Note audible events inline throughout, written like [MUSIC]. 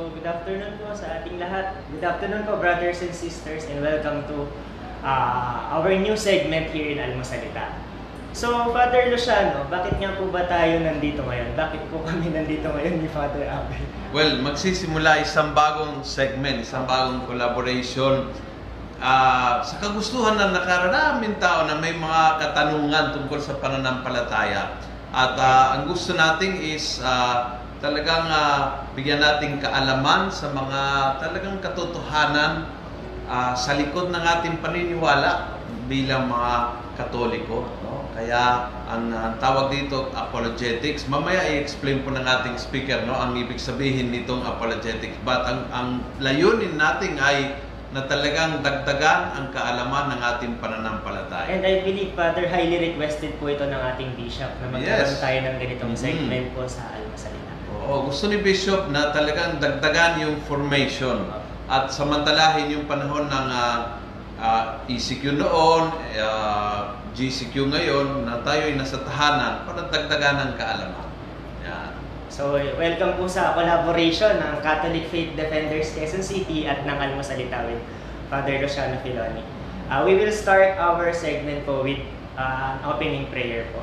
Good afternoon po sa ating lahat. Good afternoon po, brothers and sisters, and welcome to uh, our new segment here in Almosalita. So, Father Luciano, bakit nga po ba tayo nandito ngayon? Bakit po kami nandito ngayon ni Father Abel? Well, magsisimula isang bagong segment, isang bagong collaboration ah, sa kagustuhan ng nakararaming tao na may mga katanungan tungkol sa pananampalataya. At ah, ang gusto natin is ah, talagang ah, bigyan natin kaalaman sa mga talagang katotohanan ah, sa likod ng ating paniniwala bilang mga Katoliko. No? Kaya ang ah, tawag dito apologetics. Mamaya i-explain po ng ating speaker no ang ibig sabihin nitong apologetics. But ang ang layunin natin ay na talagang dagdagan ang kaalaman ng ating pananampalataya. And I believe, Father, highly requested po ito ng ating bishop na magkaroon Yes. tayo ng ganitong Mhm. segment po sa Almosalita. Oo, gusto ni Bishop na talagang dagdagan yung formation at samantalahin yung panahon ng ah, ah, ECQ noon, ah, GCQ ngayon, na tayo ay nasa tahanan para dagdagan ng kaalaman. Yan. So, welcome po sa collaboration ng Catholic Faith Defenders Quezon City at ng Almosalita with Father Luciano Filoni. Uh, we will start our segment po with uh, opening prayer po.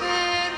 despair.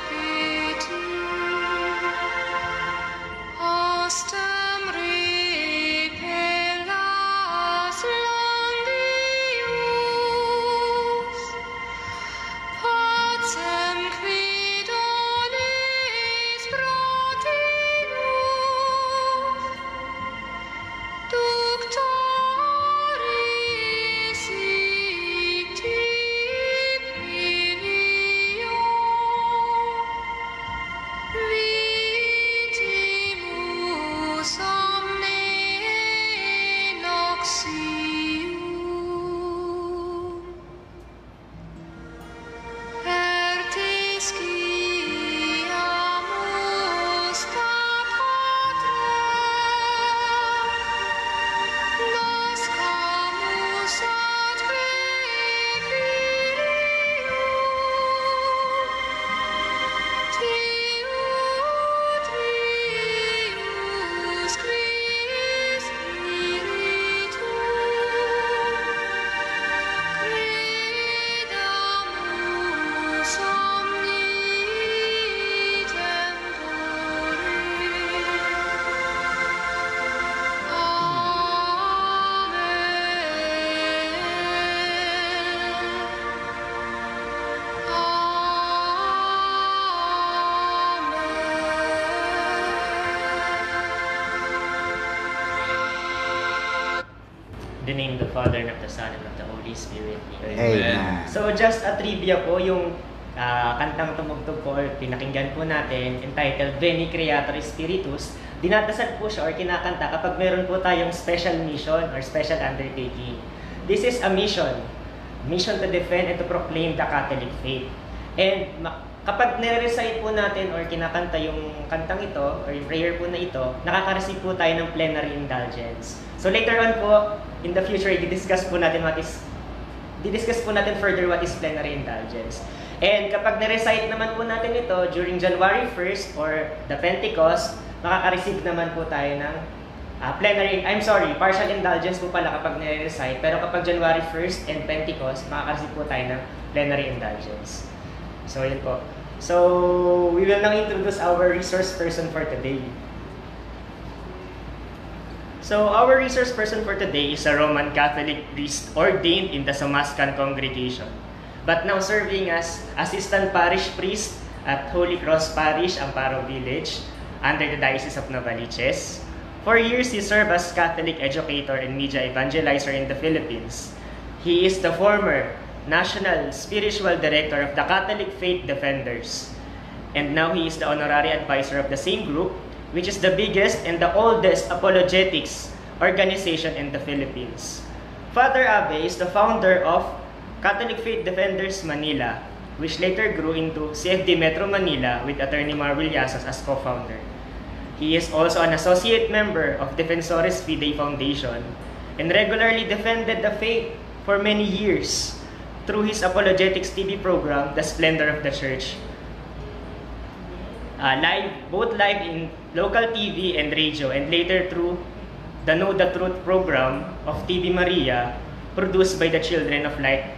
Name of the Father, and of the Son, and of the Holy Spirit. Amen. Amen. So just a trivia po, yung ah, kantang tumugtog po or pinakinggan po natin entitled Veni Creator Spiritus, dinadasal po siya or kinakanta kapag meron po tayong special mission or special undertaking. This is a mission. Mission to defend and to proclaim the Catholic faith. And kapag nire-recite po natin or kinakanta yung kantang ito or yung prayer po na ito, nakaka-receive po tayo ng plenary indulgence. So later on po, in the future, i-discuss po natin what is didiscuss po natin further what is plenary indulgence. And kapag na-recite naman po natin ito during January 1st or the Pentecost, makaka-receive naman po tayo ng ah, plenary, I'm sorry, partial indulgence po pala kapag nare-recite. Pero kapag January 1st and Pentecost, makaka-receive po tayo ng plenary indulgence. So, yun po. So, we will now introduce our resource person for today. So, our resource person for today is a Roman Catholic priest ordained in the Samascan congregation, but now serving as assistant parish priest at Holy Cross Parish, Amparo Village, under the Diocese of Novaliches. For years, he served as Catholic educator and media evangelizer in the Philippines. He is the former National Spiritual Director of the Catholic Faith Defenders, and now he is the honorary advisor of the same group, which is the biggest and the oldest apologetics organization in the Philippines. Father Abe is the founder of Catholic Faith Defenders Manila, which later grew into CFD Metro Manila with Attorney Mar Villasas as co-founder. He is also an associate member of Defensores Fidei Foundation and regularly defended the faith for many years through his apologetics TV program, The Splendor of the Church, uh, live, both live in local TV and radio, and later through the Know the Truth program of TV Maria, produced by the Children of Light,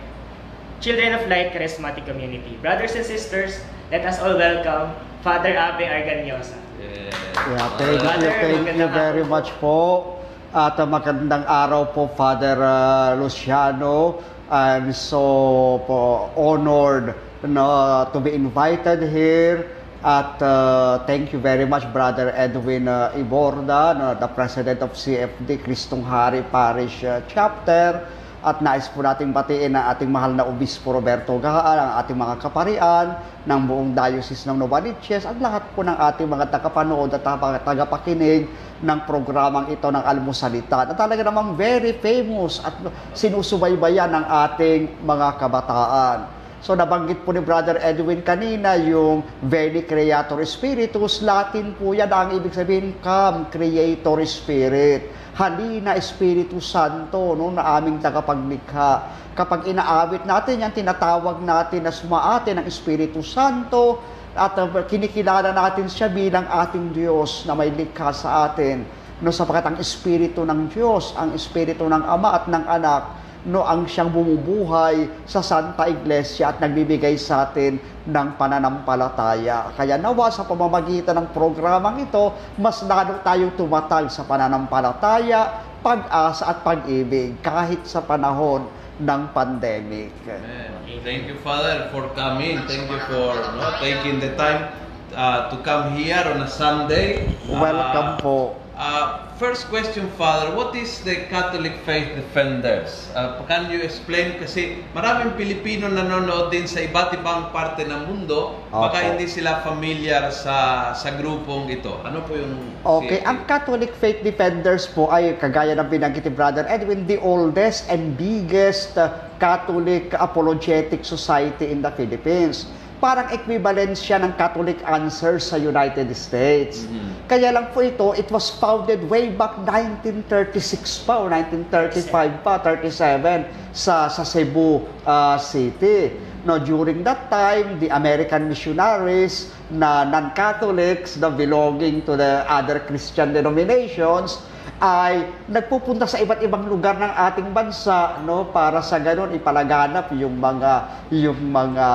Children of Light Charismatic Community. Brothers and sisters, let us all welcome Father Abe Arganiosa. Yeah. Yeah, thank you, Father, thank you very much po. At uh, magandang araw po, Father uh, Luciano. I'm so honored no, to be invited here. At uh, thank you very much, Brother Edwin uh, Iborda, no, the President of CFD, Kristong Hari Parish uh, Chapter. At nais po nating batiin ang ating mahal na Obispo Roberto Gaal, ang ating mga kaparian ng buong Diocese ng Novaliches at lahat po ng ating mga tagapanood at tagapakinig ng programang ito ng Almusalita na talaga namang very famous at sinusubaybayan ng ating mga kabataan. So nabanggit po ni Brother Edwin kanina yung Veni Creator Spiritus, Latin po yan, ang ibig sabihin, Come Creator Spirit. Halina Espiritu Santo no, na aming tagapaglikha. Kapag inaawit natin yan, tinatawag natin na sumaate ng Espiritu Santo at uh, kinikilala natin siya bilang ating Diyos na may likha sa atin. No, sapagkat ang Espiritu ng Diyos, ang Espiritu ng Ama at ng Anak, no ang siyang bumubuhay sa Santa Iglesia at nagbibigay sa atin ng pananampalataya. Kaya nawa sa pamamagitan ng programang ito, mas lalo tayong tumatag sa pananampalataya, pag-asa at pag-ibig kahit sa panahon ng pandemic. Amen. Thank you, Father, for coming. Thank you for no, taking the time uh, to come here on a Sunday. Welcome Uh, po. Uh, first question, Father, what is the Catholic Faith Defenders? Uh, can you explain? Kasi maraming Pilipino nanonood din sa iba't ibang parte ng mundo. Baka Opo. hindi sila familiar sa sa grupong ito. Ano po yung... Okay, CFD? ang Catholic Faith Defenders po ay kagaya ng binanggit ni Brother Edwin, the oldest and biggest uh, Catholic Apologetic Society in the Philippines. Parang equivalent siya ng Catholic Answer sa United States. Mhm. Kaya lang po ito, it was founded way back 1936 pa o 1935 pa, 37 sa sa Cebu uh, City. No, during that time, the American missionaries na non-Catholics na belonging to the other Christian denominations ay nagpupunta sa iba't ibang lugar ng ating bansa no para sa ganun ipalaganap yung mga yung mga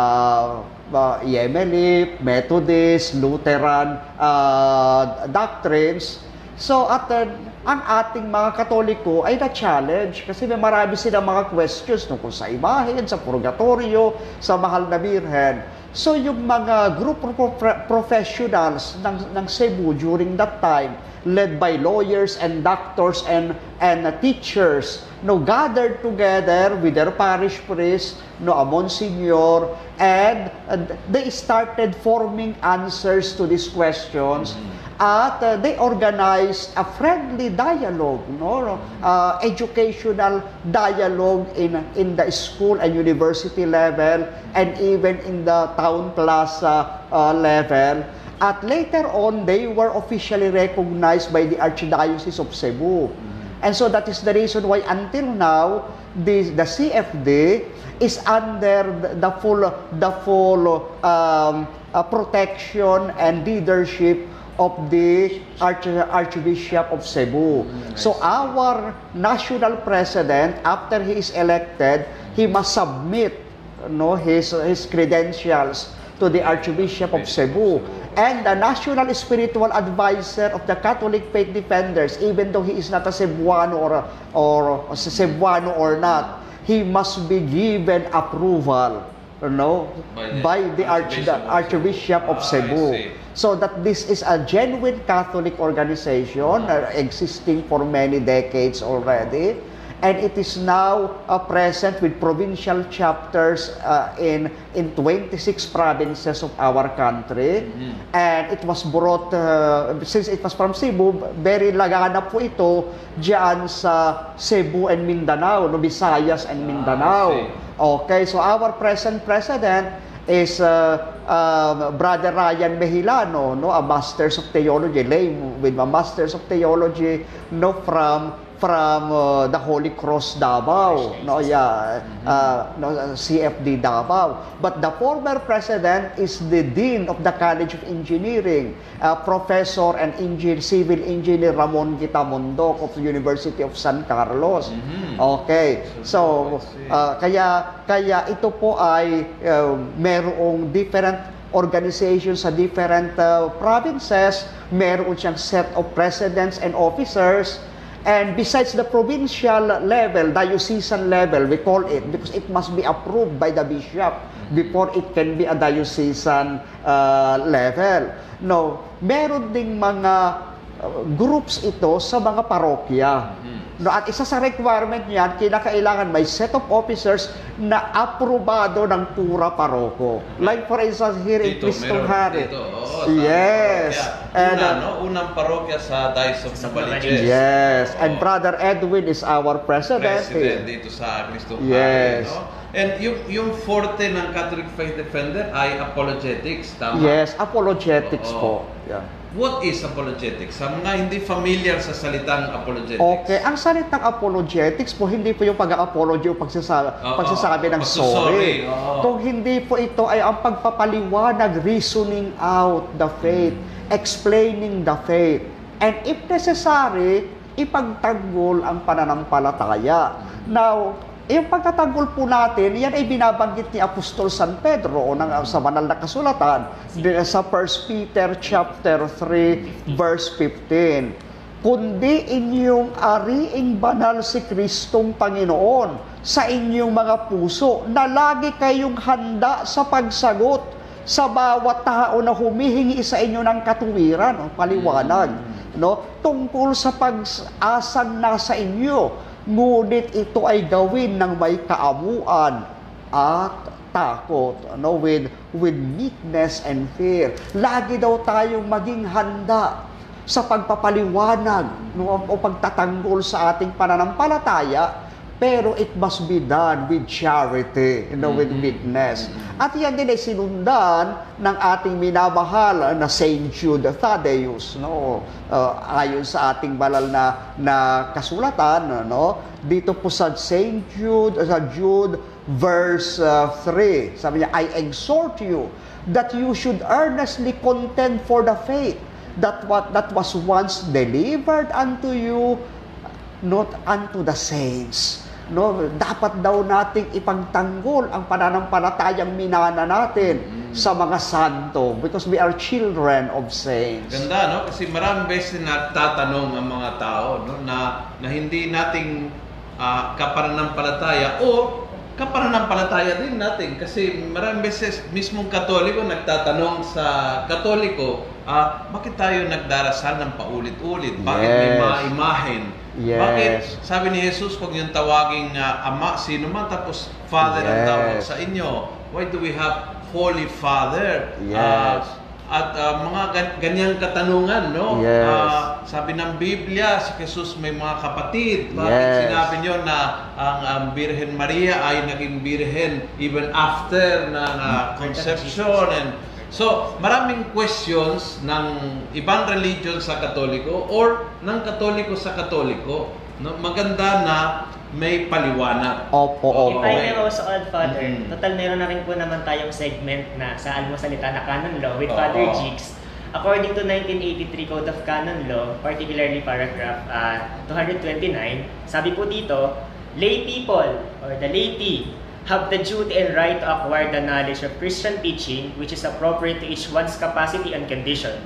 uh, Yemenite, Methodist, Lutheran uh, doctrines. So at uh, ang ating mga Katoliko ay na-challenge kasi may marami silang mga questions tungkol sa imahen, sa purgatorio, sa mahal na birhen. So yung mga group of prof- professionals ng, ng Cebu during that time, led by lawyers and doctors and, and uh, teachers, no, gathered together with their parish priest, no, a monsignor, and uh, they started forming answers to these questions at uh, they organized a friendly dialogue, no, uh, educational dialogue in in the school and university level, and even in the town plaza uh, level. At later on, they were officially recognized by the Archdiocese of Cebu. And so that is the reason why until now, the, the CFD is under the, full, the full um, uh, protection and leadership of the Arch- Archbishop of Cebu. So our national president, after he is elected, he must submit no, his, his credentials to the Archbishop of Cebu. And the national spiritual advisor of the Catholic Faith Defenders, even though he is not a Cebuano or, or a Cebuano or not, he must be given approval no, By the the Arch, Archbishop of Archbishop of Ah, Cebu. see. So that this is a genuine Catholic organization uh, existing for many decades already. And it is now uh, present with provincial chapters uh, in, in 26 provinces of our country. And it was brought, uh, since it was from Cebu, very laganap po ito dyan sa Cebu and Mindanao, no, Visayas and Ah, Mindanao. See. Okay, so our present president is uh, uh, Brother Ryan Mejilano, no, a Masters of Theology, lay with a Masters of Theology, no, from from uh, the Holy Cross Davao, no, yeah, uh, no, uh, CFD Davao. But the former president is the dean of the College of Engineering, uh, Professor and Engineer, Civil Engineer Ramon Gitamondok of the University of San Carlos. Mhm. Okay, so uh, kaya kaya ito po ay uh, merong different organizations sa different uh, provinces, meron siyang set of presidents and officers. And besides the provincial level, diocesan level, we call it, because it must be approved by the bishop before it can be a diocesan uh, level. No, meron ding mga uh, groups ito sa mga parokya. No, at isa sa requirement niyan, kinakailangan may set of officers na aprobado ng pura paroko. Like for instance, here in Dito, Cristong Hari. dito. Oo, yes. And, Una, uh, no? Unang parokya sa Dice of Novaliches. Yes. And Oo. Brother Edwin is our president. President dito sa Cristo Yes. no? And yung, yung forte ng Catholic Faith Defender ay apologetics, tama? Yes, apologetics Oo. po. Yeah. What is apologetics? Sa mga hindi familiar sa salitang apologetics. Okay, ang salitang apologetics po, hindi po yung pag-apology o pagsasabi, Oo, pagsasabi ng sorry. Kung hindi po ito ay ang pagpapaliwanag, reasoning out the faith, explaining the faith. And if necessary, ipagtanggol ang pananampalataya. Now, yung pagtatanggol po natin, yan ay binabanggit ni Apostol San Pedro ng, sa banal na kasulatan sa 1 Peter chapter 3 verse 15 kundi inyong ariing banal si Kristong Panginoon sa inyong mga puso na lagi kayong handa sa pagsagot sa bawat tao na humihingi sa inyo ng katuwiran o paliwanag no? Tungkol sa pag-asang nasa inyo ngunit ito ay gawin ng may kaamuan at takot no with with meekness and fear. Lagi daw tayong maging handa sa pagpapaliwanag no, o pagtatanggol sa ating pananampalataya, pero it must be done with charity, you know, with meekness. At yan din ay sinundan ng ating minamahal na Saint Jude Thaddeus, no? Uh, ayon sa ating banal na, na kasulatan, no? Dito po sa Saint Jude, sa Jude verse uh, 3, sabi niya, I exhort you that you should earnestly contend for the faith that what that was once delivered unto you not unto the saints no, dapat daw nating ipagtanggol ang pananampalatayang minana natin sa mga santo because we are children of saints. Ganda, no? Kasi maraming beses nagtatanong ang mga tao, no? Na, na hindi nating ah, kapananampalataya o kapananampalataya din natin. Kasi maraming beses mismong katoliko nagtatanong sa katoliko, ah, bakit tayo nagdarasal ng paulit-ulit? Bakit may Yes. mga imahen? Yes. Bakit sabi ni Jesus, pag yung tawaging ah, ama, sino man, tapos Father ang Yes. tawag sa inyo. Why do we have Holy Father? Ah, Yes. at ah, mga gan- ganyang katanungan, no? Yes. Ah, sabi ng Biblia, si Jesus may mga kapatid. Bakit Yes. sinabi niyo na ang, ang Birhen Maria ay naging birhen even after ng ah, conception? And, so, maraming questions ng ibang religion sa Katoliko or ng Katoliko sa Katoliko. No? Maganda na may paliwanag. Opo, If opo. I may also add, Father, Mhm. total meron na rin po naman tayong segment na sa Almosalita na Canon Law with Oo. Father Jigs. According to 1983 Code of Canon Law, particularly paragraph ah, 229, sabi po dito, lay people or the laity have the duty and right to acquire the knowledge of Christian teaching which is appropriate to each one's capacity and condition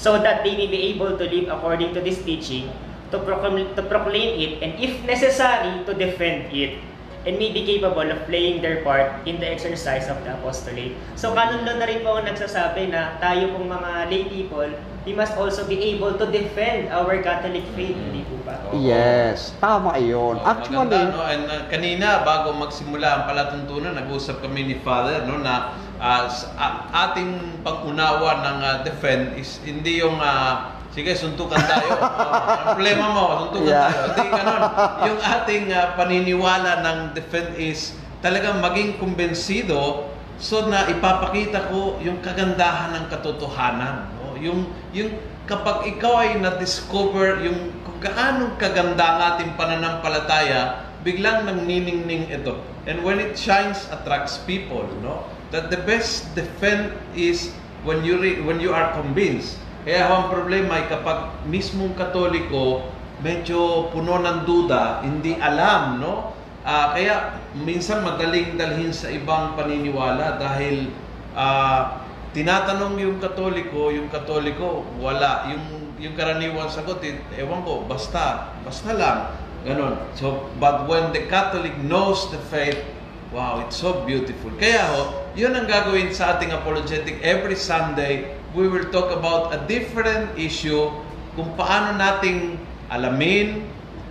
so that they may be able to live according to this teaching, to proclaim, to proclaim it, and if necessary, to defend it, and may be capable of playing their part in the exercise of the apostolate. So, canon law na rin po ang nagsasabi na tayo pong mga lay people, we must also be able to defend our Catholic faith, hindi po ba? Oo. Yes, tama iyon. Oh, Actually, maganda, no? And uh, kanina bago magsimula ang palatuntunan, nag-usap kami ni Father no na uh, ating pag-unawa ng uh, defend is hindi yung uh, sige suntukan tayo. [LAUGHS] Oh, problema mo, suntukan Yeah. tayo. Hindi ganun. Yung ating uh, paniniwala ng defend is talagang maging kumbensido so na ipapakita ko yung kagandahan ng katotohanan. No? Yung, yung kapag ikaw ay na-discover yung kung gaano kaganda ang ating pananampalataya, biglang nagniningning ito. And when it shines, attracts people, no? That the best defend is when you re- when you are convinced. Kaya ang problema ay kapag mismong katoliko, medyo puno ng duda, hindi alam, no? Ah, kaya minsan madaling dalhin sa ibang paniniwala dahil ah, tinatanong yung katoliko, yung katoliko wala, yung yung karaniwan sagot, eh, ewan ko, basta, basta lang. Ganon. So, but when the Catholic knows the faith, wow, it's so beautiful. Kaya ho, yun ang gagawin sa ating apologetic every Sunday. We will talk about a different issue kung paano nating alamin,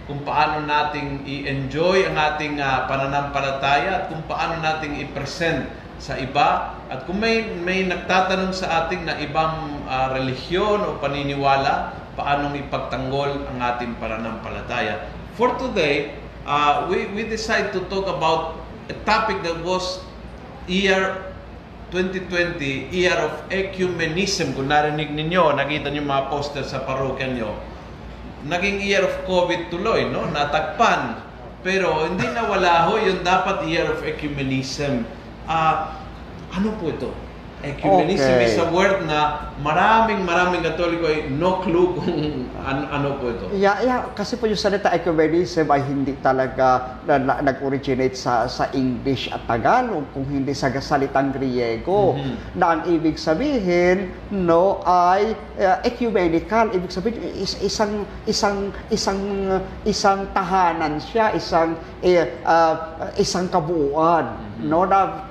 kung paano nating i-enjoy ang ating ah, pananampalataya at kung paano nating i-present sa iba. At kung may may nagtatanong sa ating na ibang ah, relihiyon o paniniwala paano ipagtanggol ang ating pananampalataya. For today uh, we we decide to talk about a topic that was year 2020 year of ecumenism kung narinig ninyo nakita niyo mga poster sa parokya niyo naging year of COVID tuloy, no? Natakpan. Pero hindi nawala ho yung dapat year of ecumenism. Ah, ano po ito? Ecumenism Okay. is a word na maraming maraming katoliko ay no clue kung ano, ano po ito. Yeah, yeah, kasi po yung salita ecumenism ay hindi talaga na, na- nag-originate sa sa English at Tagalog kung hindi sa salitang Griego Mhm. na ang ibig sabihin no ay uh, ecumenical ibig sabihin is, isang isang isang isang tahanan siya isang eh, uh, isang kabuuan no na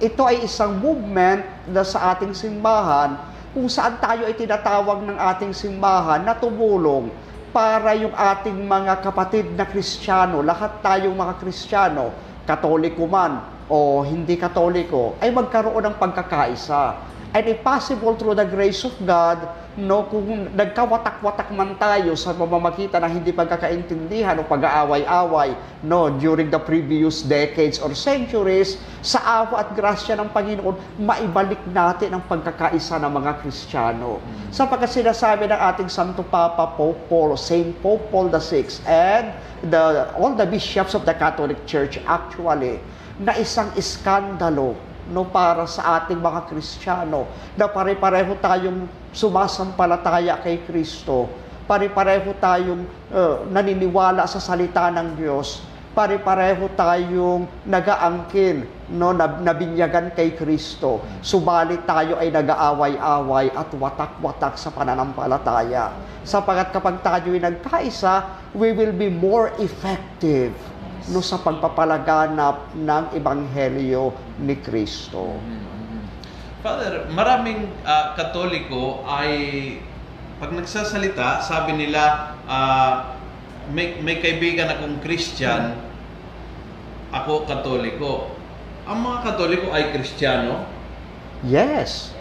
ito ay isang movement na sa ating simbahan kung saan tayo ay tinatawag ng ating simbahan na tumulong para yung ating mga kapatid na Kristiyano, lahat tayong mga Kristiyano, katoliko man o hindi katoliko, ay magkaroon ng pagkakaisa. And if possible through the grace of God, no, kung nagkawatak-watak man tayo sa pamamagitan ng hindi pagkakaintindihan o pag-aaway-away no, during the previous decades or centuries, sa awa at grasya ng Panginoon, maibalik natin ang pagkakaisa ng mga Kristiyano. Sapagkat sinasabi ng ating Santo Papa Pope Paul, Saint Pope Paul VI, and the, all the bishops of the Catholic Church actually, na isang iskandalo no para sa ating mga Kristiyano na pare-pareho tayong sumasampalataya kay Kristo, pare-pareho tayong uh, naniniwala sa salita ng Diyos, pare-pareho tayong nagaangkin, no, nab- nabinyagan kay Kristo. Subalit tayo ay nag-aaway-away at watak-watak sa pananampalataya. Sapagat kapag tayo ay nagkaisa, we will be more effective no sa pagpapalaganap ng ebanghelyo ni Kristo. Father, maraming ah, katoliko ay pag nagsasalita, sabi nila, ah, may, may kaibigan akong Christian, ako katoliko. Ang mga katoliko ay Kristiyano. Yes.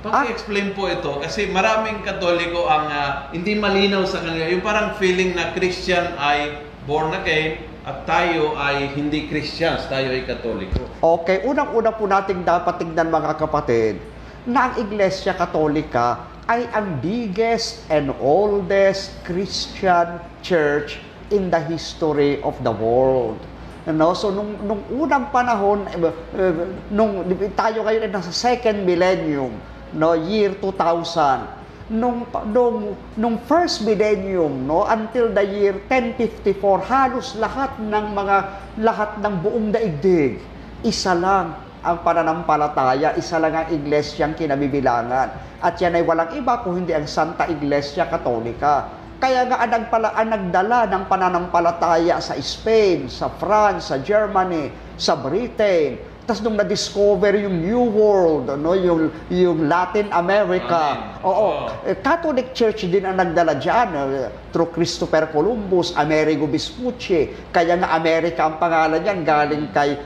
Paki-explain po ito kasi maraming katoliko ang ah, hindi malinaw sa kanila. Yung parang feeling na Christian ay born again at tayo ay hindi Christians, tayo ay katoliko. Okay, unang-una po nating dapat tignan mga kapatid na ang Iglesia Katolika ay ang biggest and oldest Christian church in the history of the world. No? So nung, nung unang panahon, eh, eh, nung tayo ngayon ay nasa second millennium, no, year 2000, nung nung nung first millennium no until the year 1054 halos lahat ng mga lahat ng buong daigdig isa lang ang pananampalataya, isa lang ang iglesyang kinabibilangan. At yan ay walang iba kung hindi ang Santa Iglesia Katolika. Kaya nga ang, nagpala, ang nagdala ng pananampalataya sa Spain, sa France, sa Germany, sa Britain, tapos nung na-discover yung New World, no, yung, yung Latin America, Amen. oo, eh, Catholic Church din ang nagdala dyan eh, through Christopher Columbus, Amerigo Vespucci. Kaya nga America ang pangalan niyan galing kay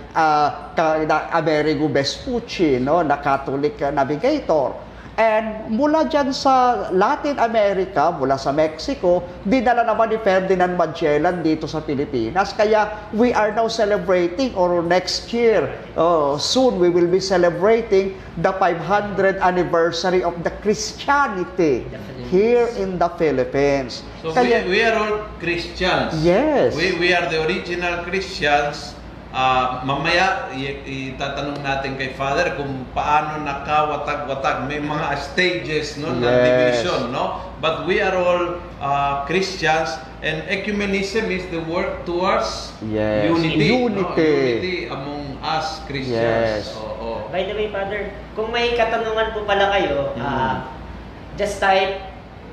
na- Amerigo Vespucci, no, na Catholic ah, navigator. And mula dyan sa Latin America, mula sa Mexico, dinala naman ni Ferdinand Magellan dito sa Pilipinas. Kaya we are now celebrating, or next year, oh, soon we will be celebrating the 500th anniversary of the Christianity here in the Philippines. So Kaya- we, we are all Christians. Yes. We, we are the original Christians. Ah, mamaya i- itatanong natin kay Father kung paano nakawatag-watag. May mga stages no, ng Yes. division. No? But we are all ah, Christians and ecumenism is the work towards Yes. unity. no? Unity. Unity among us Christians. Yes. Oo. By the way, Father, kung may katanungan po pala kayo, Mhm. ah, just type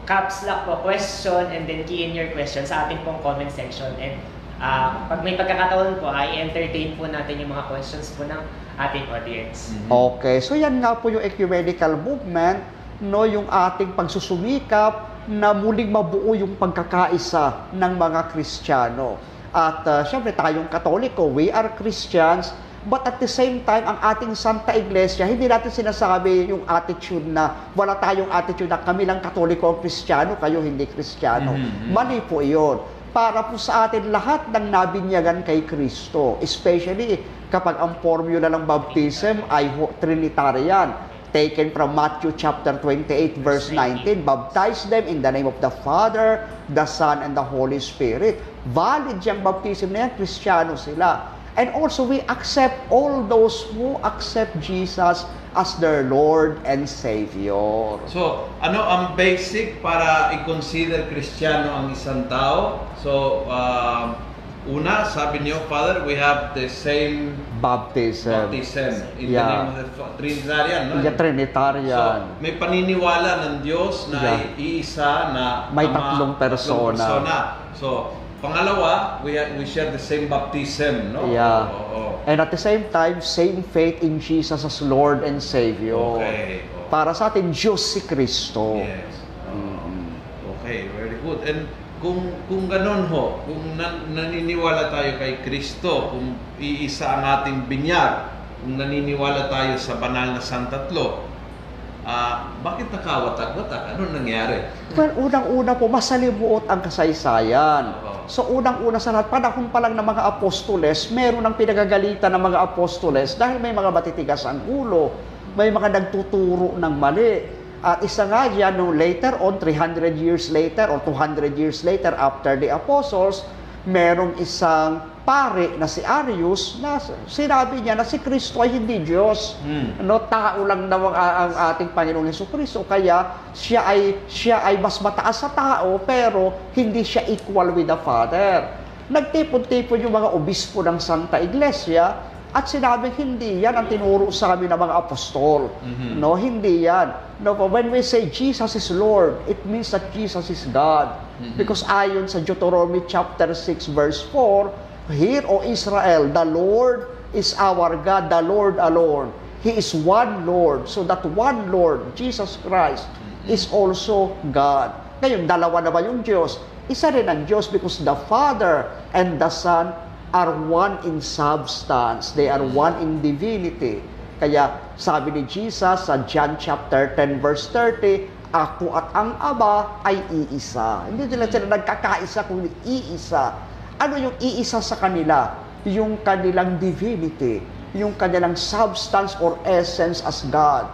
caps lock po, question, and then key in your question sa ating pong comment section. And ah, pag may pagkakataon po, ay entertain po natin yung mga questions po ng ating audience. Mhm. Okay, so yan nga po yung ecumenical movement, no, yung ating pagsusumikap na muling mabuo yung pagkakaisa ng mga Kristiyano. At uh, syempre tayong Katoliko, we are Christians, but at the same time, ang ating Santa Iglesia, hindi natin sinasabi yung attitude na wala tayong attitude na kami lang Katoliko ang Kristiyano, kayo hindi Kristiyano. Mhm. Mali po iyon para po sa atin lahat ng nabinyagan kay Kristo. Especially kapag ang formula ng baptism ay Trinitarian. Taken from Matthew chapter 28 verse 19. Baptize them in the name of the Father, the Son, and the Holy Spirit. Valid yung baptism na yan, Kristiyano sila. And also we accept all those who accept Jesus as their Lord and Savior. So, ano ang basic para i-consider Kristiyano ang isang tao? So, um, una, sabi niyo, Father, we have the same Baptism. baptism in the Yeah. name of the Trinitarian. No? Yeah, Trinitarian. So, may paniniwala ng Diyos na Yeah. iisa na May Ama, tatlong persona. persona. So, pangalawa, we, we share the same baptism, no? Yeah. Oo, oo. And at the same time, same faith in Jesus as Lord and Savior. Okay. oo. Para sa atin, Diyos si Kristo. Yes. Oo. Mm. Okay, very good. And kung kung ganon ho, kung nan, naniniwala tayo kay Kristo, kung iisa ang ating binyag, kung naniniwala tayo sa banal na Santatlo, ah bakit nakawatag-watag? Ano nangyari? Well, unang-una po, masalimuot ang kasaysayan. Oo. So, unang-una sa lahat, panahon pa lang ng mga apostoles, meron ng pinagagalitan ng mga apostoles dahil may mga matitigas ang ulo, may mga nagtuturo ng mali. At isa nga dyan, no, later on, 300 years later or 200 years later after the apostles, merong isang pare na si Arius na sinabi niya na si Kristo ay hindi Diyos. Hmm. No, tao lang daw ang, ang ating Panginoong Hesus Kristo kaya siya ay siya ay mas mataas sa tao pero hindi siya equal with the Father. nagtipon-tipon yung mga obispo ng Santa Iglesia at sinabing hindi yan ang tinuro sa amin ng mga apostol. Mhm. No, hindi yan. No, but when we say Jesus is Lord, it means that Jesus is God. Mhm. Because ayon sa Deuteronomy chapter 6 verse 4, Hear, O Israel, the Lord is our God, the Lord alone. He is one Lord. So that one Lord, Jesus Christ, is also God. Ngayon, dalawa naman yung Diyos. Isa rin ang Diyos because the Father and the Son are one in substance. They are one in divinity. Kaya sabi ni Jesus sa John chapter 10 verse 30, Ako at ang Aba ay iisa. Hindi nila sila nagkakaisa kundi iisa. Ano yung iisa sa kanila? Yung kanilang divinity, yung kanilang substance or essence as God.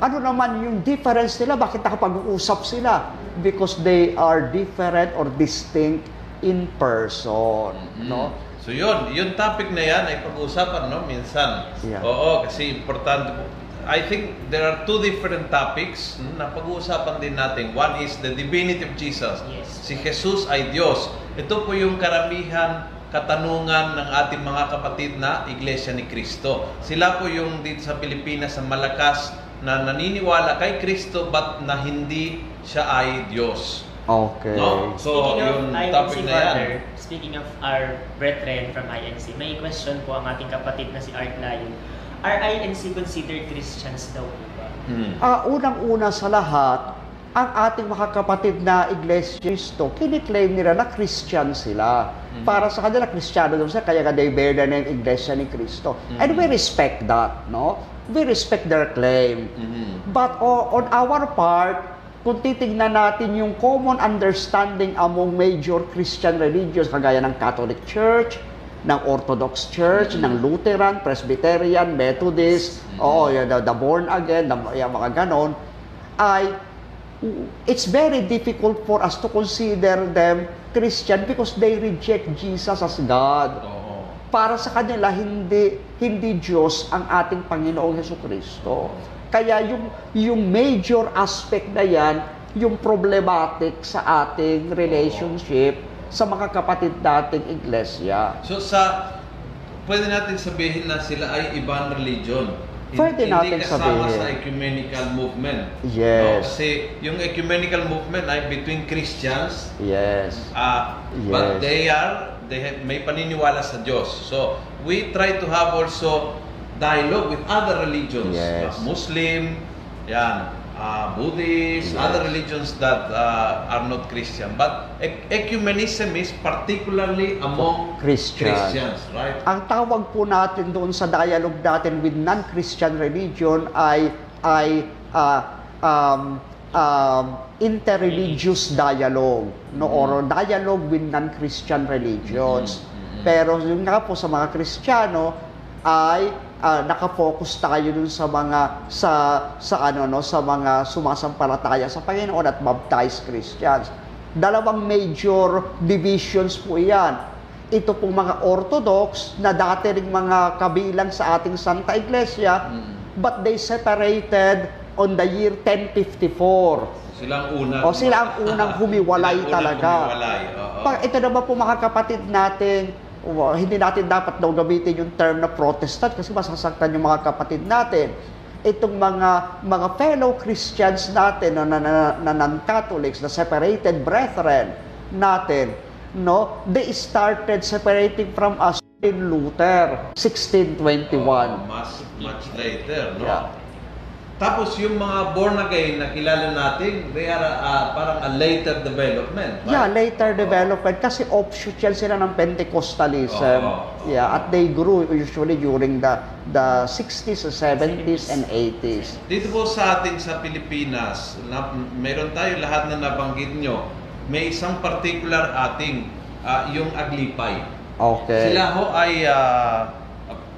Ano naman yung difference nila? Bakit nakapag-uusap sila? Because they are different or distinct in person. No? So yun, yung topic na yan ay pag-uusapan no minsan. Yeah. Oo, kasi importante po. I think there are two different topics no, na pag-uusapan din natin. One is the divinity of Jesus. Yes. Si Jesus ay Diyos. Ito po yung karamihan katanungan ng ating mga kapatid na Iglesia ni Kristo. Sila po yung dito sa Pilipinas na malakas na naniniwala kay Kristo but na hindi siya ay Diyos. Okay. No? So, speaking of yung INC topic na yan. brother, speaking of our brethren from INC, may question po ang ating kapatid na si Art Lion. Are INC considered Christians daw po ba? Hmm. Ah, unang-una sa lahat, ang ating mga kapatid na Iglesia Cristo, kiniklaim nila na Christian sila. Mhm. Para sa kanila, Kristiyano daw sila, kaya nga they bear the name Iglesia ni Cristo. And we respect that, no? We respect their claim. Mhm. But o- on our part, kung titignan natin yung common understanding among major Christian religions, kagaya ng Catholic Church, ng Orthodox Church, Mhm. ng Lutheran, Presbyterian, Methodist, Mhm. oo, yung the, the born again, the, yung mga ganon, ay it's very difficult for us to consider them Christian because they reject Jesus as God Oo. para sa kanila hindi hindi Diyos ang ating Panginoong Hesus Kristo. Kaya yung yung major aspect na yan, yung problematic sa ating relationship sa mga kapatid nating iglesia. So sa pwede natin sabihin na sila ay ibang religion. Pwede natin Hindi kasama sabihin. sa ecumenical movement. Yes. No? Kasi yung ecumenical movement ay between Christians, Yes. uh, but Yes. they are they have, may paniniwala sa Diyos. So we try to have also dialogue with other religions, Yes. uh, Muslim, yan, uh, Buddhist, Yes. other religions that uh, are not Christian. But ec- ecumenism is particularly among Christian. Christians, right? Ang tawag po natin doon sa dialogue natin with non-Christian religion ay ay ah, um, um, interreligious dialogue no or dialogue with non-Christian religions. Mhm, mhm. Pero yung nga po sa mga Kristiyano ay ah, nakafocus tayo dun sa mga sa sa ano no sa mga sumasampalataya sa Panginoon at baptized Christians. Dalawang major divisions po 'yan ito pong mga Orthodox na dati ring mga kabilang sa ating Santa Iglesia, Mm. but they separated on the year 1054. Sila ang una. O sila ang unang [LAUGHS] humiwalay Sila unang talaga. humiwalay, ito naman po mga kapatid natin, wa- hindi natin dapat daw gamitin yung term na Protestant kasi masasaktan yung mga kapatid natin. Itong mga mga fellow Christians natin na, na, na, na non-Catholics, na separated brethren natin, no, they started separating from us in Luther, 1621. Oo, much, much later, no? Yeah. Tapos yung mga born again na kilala natin, they are uh, parang a later development. right? Yeah, later development kasi offshoot sila ng Pentecostalism. Oo. Yeah, at they grew usually during the the 60s, 70s and 80s. Dito po sa atin sa Pilipinas, na, meron tayo lahat na nabanggit nyo. May isang particular ating, ah, yung Aglipay. Okay. Sila ho ay, ah,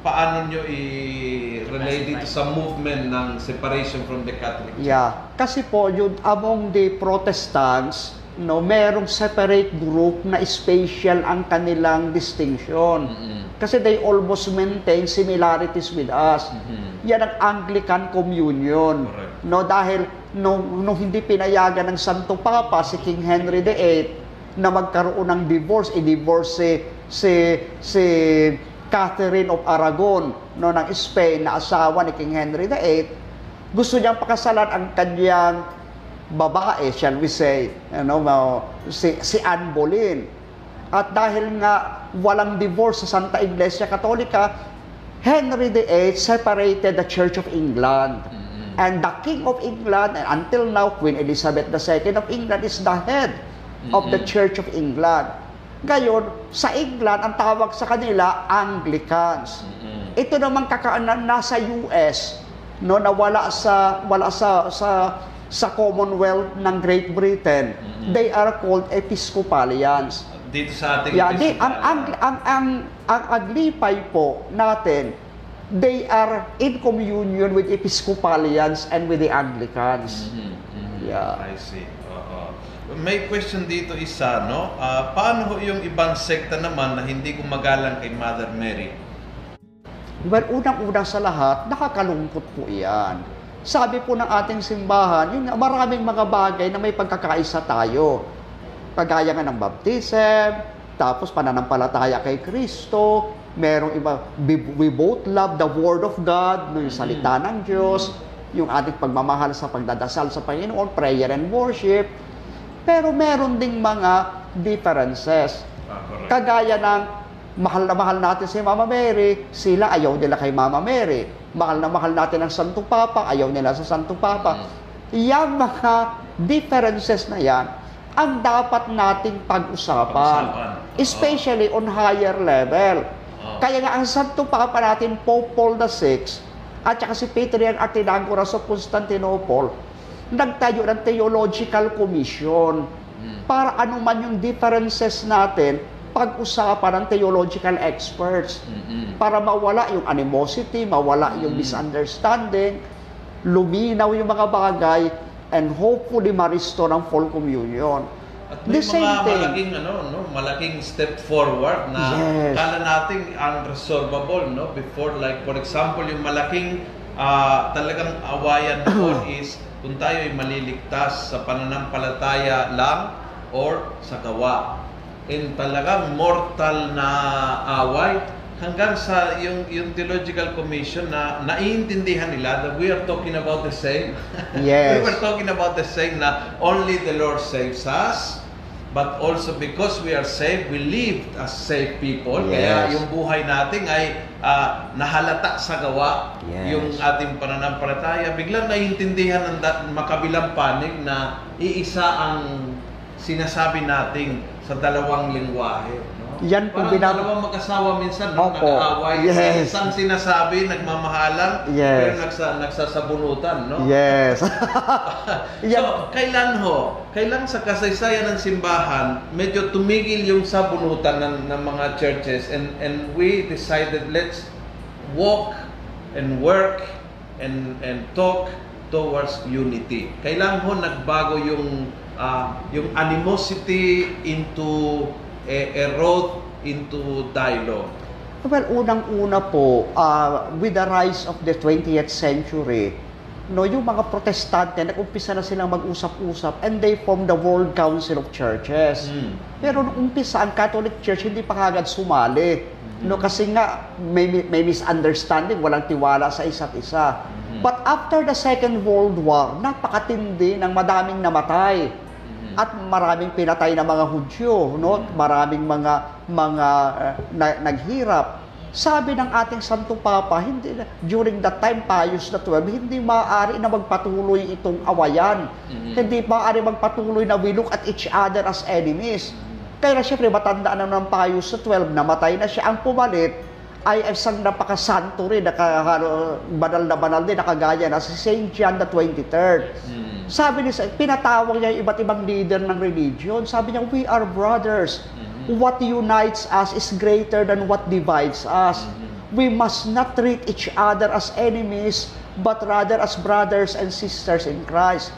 paano nyo i-relate dito sa movement ng separation from the Catholic Church? Yeah, kasi po yun among the Protestants, no, merong separate group na special ang kanilang distinction. Mm-mm. Kasi they almost maintain similarities with us. Mhm. Yan ang Anglican Communion. Correct. No, dahil nung, nung hindi pinayagan ng Santo Papa si King Henry VIII na magkaroon ng divorce, i-divorce si, si, si Catherine of Aragon no, ng Spain na asawa ni King Henry VIII, gusto niyang pakasalan ang kanyang babae, shall we say, ano, no, si, si Anne Boleyn. At dahil nga walang divorce sa Santa Iglesia Katolika, Henry VIII separated the Church of England. And the King of England, and until now, Queen Elizabeth II of England is the head of the Mm-mm. Church of England. Ngayon, sa England, ang tawag sa kanila, Anglicans. Ito naman kakaanan nasa US no na wala sa wala sa sa sa Commonwealth ng Great Britain. They are called Episcopalians. Dito sa ating Yeah, di, festival. ang, ang, ang, ang, ang aglipay po natin, they are in communion with Episcopalians and with the Anglicans. Mhm, mhm. Yeah. I see. Oo. May question dito isa, no? Ah, paano ho yung ibang sekta naman na hindi gumagalang kay Mother Mary? Well, unang-unang sa lahat, nakakalungkot po iyan. Sabi po ng ating simbahan, yun maraming mga bagay na may pagkakaisa tayo. Kagaya nga ng baptism, tapos pananampalataya kay Kristo, merong iba, we, we both love the Word of God, no, yung salita ng Diyos, yung ating pagmamahal sa pagdadasal sa Panginoon, prayer and worship. Pero meron ding mga differences. Ah. Kagaya ng mahal na mahal natin si Mama Mary, sila ayaw nila kay Mama Mary. Mahal na mahal natin ang Santo Papa, ayaw nila sa Santo Papa. Yang mga differences na yan, ang dapat nating pag-usapan. Pag-usapan. Especially on higher level. Oo. Kaya nga ang Santo Papa natin, Pope Paul VI, at saka si Patriarch Artinagoras of Constantinople, nagtayo ng Theological Commission Mm. para anuman yung differences natin, pag-usapan ng theological experts Mm-mm. para mawala yung animosity, mawala yung Mm. misunderstanding, luminaw yung mga bagay, and hopefully maristo ng full communion. At may The same mga thing. malaking ano no, malaking step forward na Yes. kala nating unresolvable no before like for example yung malaking ah, talagang awayan doon [CLEARS THROAT] is kung tayo ay maliligtas sa pananampalataya lang or sa gawa. In talagang mortal na away hanggang sa yung yung theological commission na naiintindihan nila that we are talking about the same. [LAUGHS] Yes. we were talking about the same na only the Lord saves us, but also because we are saved, we live as saved people. Kaya Yes. yung buhay natin ay ah, nahalata sa gawa Yes. yung ating pananampalataya. Biglang naiintindihan ng da- makabilang panig na iisa ang sinasabi nating sa dalawang lingwahe. Yan po Parang binab- dalawang mag-asawa minsan no, Opo. nag-aaway. Yes. Isang sinasabi, nagmamahalan, Yes. pero nagsa, nagsasabunutan. No? Yes. [LAUGHS] [LAUGHS] Yan. So, kailan ho? Kailan sa kasaysayan ng simbahan, medyo tumigil yung sabunutan ng, ng mga churches and and we decided let's walk and work and and talk towards unity. Kailan ho nagbago yung ah, yung animosity into a road into dialogue? Well, unang-una po, uh, with the rise of the 20th century, no, yung mga protestante, nag-umpisa na silang mag-usap-usap and they formed the World Council of Churches. Mm. Pero nung umpisa, ang Catholic Church hindi pa kagad sumali. No, kasi nga may, may misunderstanding, walang tiwala sa isa't isa. Mhm. But after the Second World War, napakatindi ng madaming namatay. At maraming pinatay na mga Hudyo, no? Maraming mga mga uh, na- naghirap. Sabi ng ating Santo Papa, hindi na- during that time Pius the 12, hindi maaari na magpatuloy itong awayan. Mhm. Hindi maaari magpatuloy na we look at each other as enemies. Kaya na siyempre, matanda na ng Pius the 12, namatay na siya. Ang pumalit ay isang napakasanto rin, naka, ano, banal na banal din, nakagaya na si St. John the 23rd. Mm. Sabi niya, pinatawag niya yung iba't ibang leader ng religion. Sabi niya, we are brothers. Mhm. What unites us is greater than what divides us. Mhm. We must not treat each other as enemies, but rather as brothers and sisters in Christ.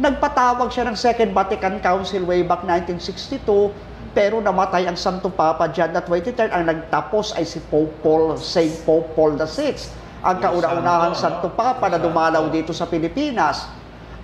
Nagpatawag siya ng Second Vatican Council way back 1962, pero namatay ang Santo Papa John the 23rd. Ang nagtapos ay si Pope Paul, Saint Pope Paul VI, ang Yung kauna-unahang santo? Papa na dumalaw dito sa Pilipinas.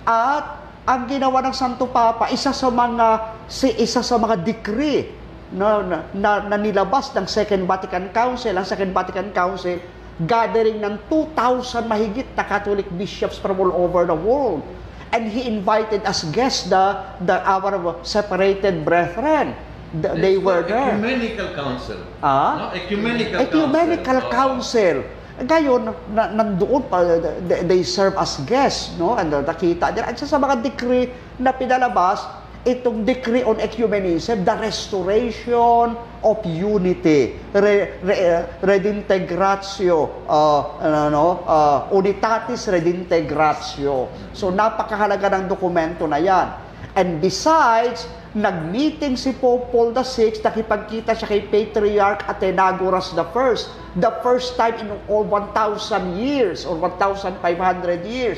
At ang ginawa ng Santo Papa, isa sa mga si isa sa mga decree na, na, na, na nilabas ng Second Vatican Council, ang Second Vatican Council, gathering ng 2,000 mahigit na Catholic bishops from all over the world. And he invited as guests the, the our separated brethren. The- they were there. Ecumenical Council. Ah? No? Ecumenical, Ecumenical Council. Oo. Council. Ngayon, na, nandoon pa, they, they serve as guests, no? And nakita nila. At sa mga decree na pinalabas, itong decree on ecumenism, the restoration of unity, re, re, redintegratio, uh, ano, uh, unitatis redintegratio. So, napakahalaga ng dokumento na yan. And besides, nag-meeting si Pope Paul VI, nakipagkita siya kay Patriarch Athenagoras I, the first time in all 1,000 years or 1,500 years.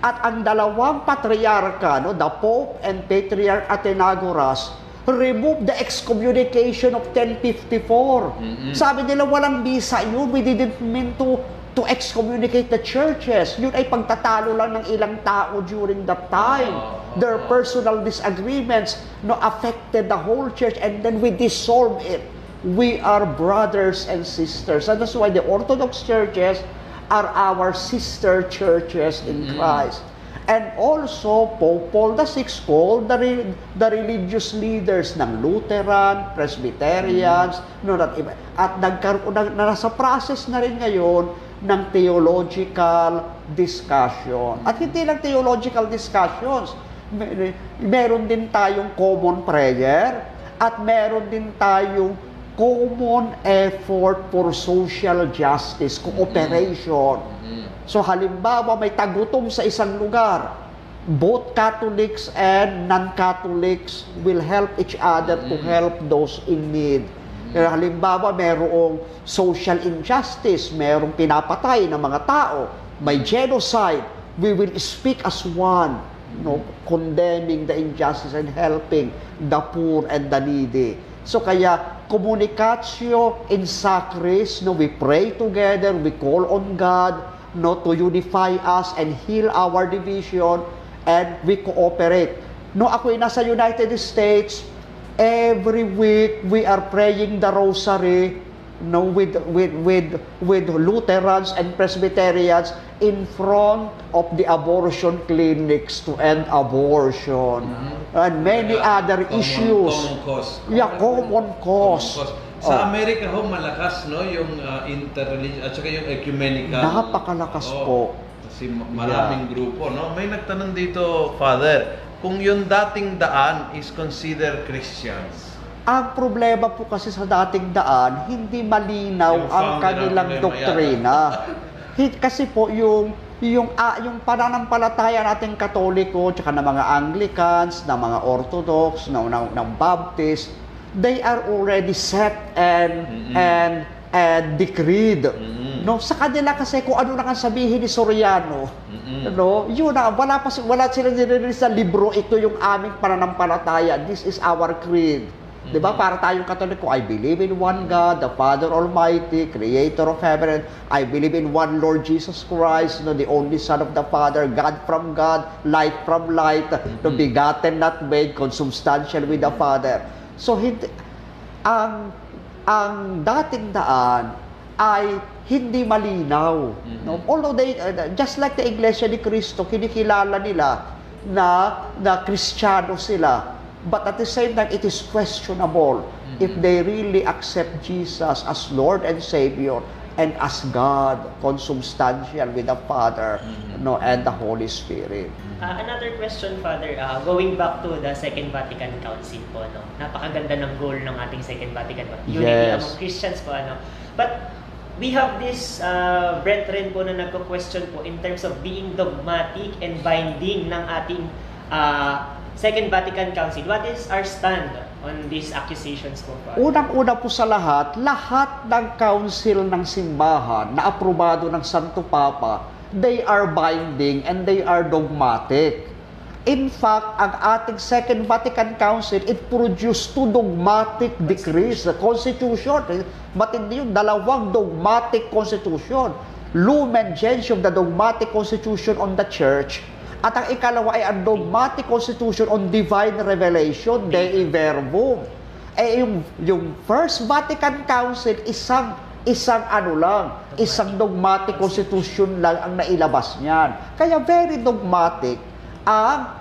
At ang dalawang patriarka, no, the Pope and Patriarch Athenagoras, removed the excommunication of 1054. Sabi nila, walang bisa yun. We didn't mean to to excommunicate the churches. Yun ay pagtatalo lang ng ilang tao during that time. Their personal disagreements no affected the whole church and then we dissolve it. We are brothers and sisters. And that's why the Orthodox churches are our sister churches in Christ. And also, Pope Paul VI called the, re- the religious leaders ng Lutheran, Presbyterians, no, at, at nagkaroon, na, nasa process na rin ngayon ng theological discussion. At hindi lang theological discussions, Mer- meron din tayong common prayer at meron din tayong common effort for social justice, cooperation. So halimbawa may tagutom sa isang lugar, both Catholics and non-Catholics will help each other to help those in need. Kaya halimbawa merong social injustice, merong pinapatay ng mga tao, may genocide, we will speak as one, no, condemning the injustice and helping the poor and the needy. So kaya communicatio in sacris, no, we pray together, we call on God, no, to unify us and heal our division, and we cooperate. No, ako ay nasa United States, every week we are praying the rosary no with with with with Lutherans and Presbyterians in front of the abortion clinics to end abortion and many Kaya, other common- issues Common cause. yeah common cause, Sa Oh. Amerika ho, malakas no, yung uh, interreligious at saka yung ecumenical. Napakalakas Oo. po. Kasi ma- maraming grupo, no? May nagtanong dito, Father, kung yung dating daan is considered Christians. Ang problema po kasi sa dating daan, hindi malinaw ang kanilang problema doktrina. [LAUGHS] Kasi po yung yung ah, yung pananampalataya nating Katoliko tsaka ng mga Anglicans, ng mga Orthodox, ng ng, ng Baptist, they are already set and Mm-mm. and and decreed. Mm-mm. No, sa kanila kasi kung ano na ang sabihin ni Soriano, Mm-mm. no, yun na, wala pa wala silang nililinis sa libro, ito yung aming pananampalataya. This is our creed. 'Di ba? Para tayong Katoliko, I believe in one God, the Father Almighty, creator of heaven and I believe in one Lord Jesus Christ, no, the only Son of the Father, God from God, light from light, no, begotten not made, consubstantial with the Father. So hindi ang ang dating daan ay hindi malinaw. No? Although they, uh, just like the Iglesia ni Cristo, kinikilala nila na, na Kristiyano sila. But at the same time, it is questionable if they really accept Jesus as Lord and Savior and as God, consubstantial with the Father no, and the Holy Spirit. Ah, another question, Father. Ah, going back to the Second Vatican Council po, no? Napakaganda ng goal ng ating Second Vatican Council. Unity Yes. among Christians po, ano? But we have this uh, brethren po na nagko-question po in terms of being dogmatic and binding ng ating ah, Second Vatican Council. What is our stand on these accusations po? Unang-una po sa lahat, lahat ng council ng simbahan na aprobado ng Santo Papa, they are binding and they are dogmatic. In fact, ang ating Second Vatican Council, it produced two dogmatic decrees, the Constitution. Matindi yun, dalawang dogmatic Constitution. Lumen Gentium, the dogmatic Constitution on the Church, At ang ikalawa ay ang dogmatic constitution on divine revelation, Dei Verbum. Eh yung, yung First Vatican Council, isang isang ano lang, isang dogmatic constitution lang ang nailabas niyan. Kaya very dogmatic ang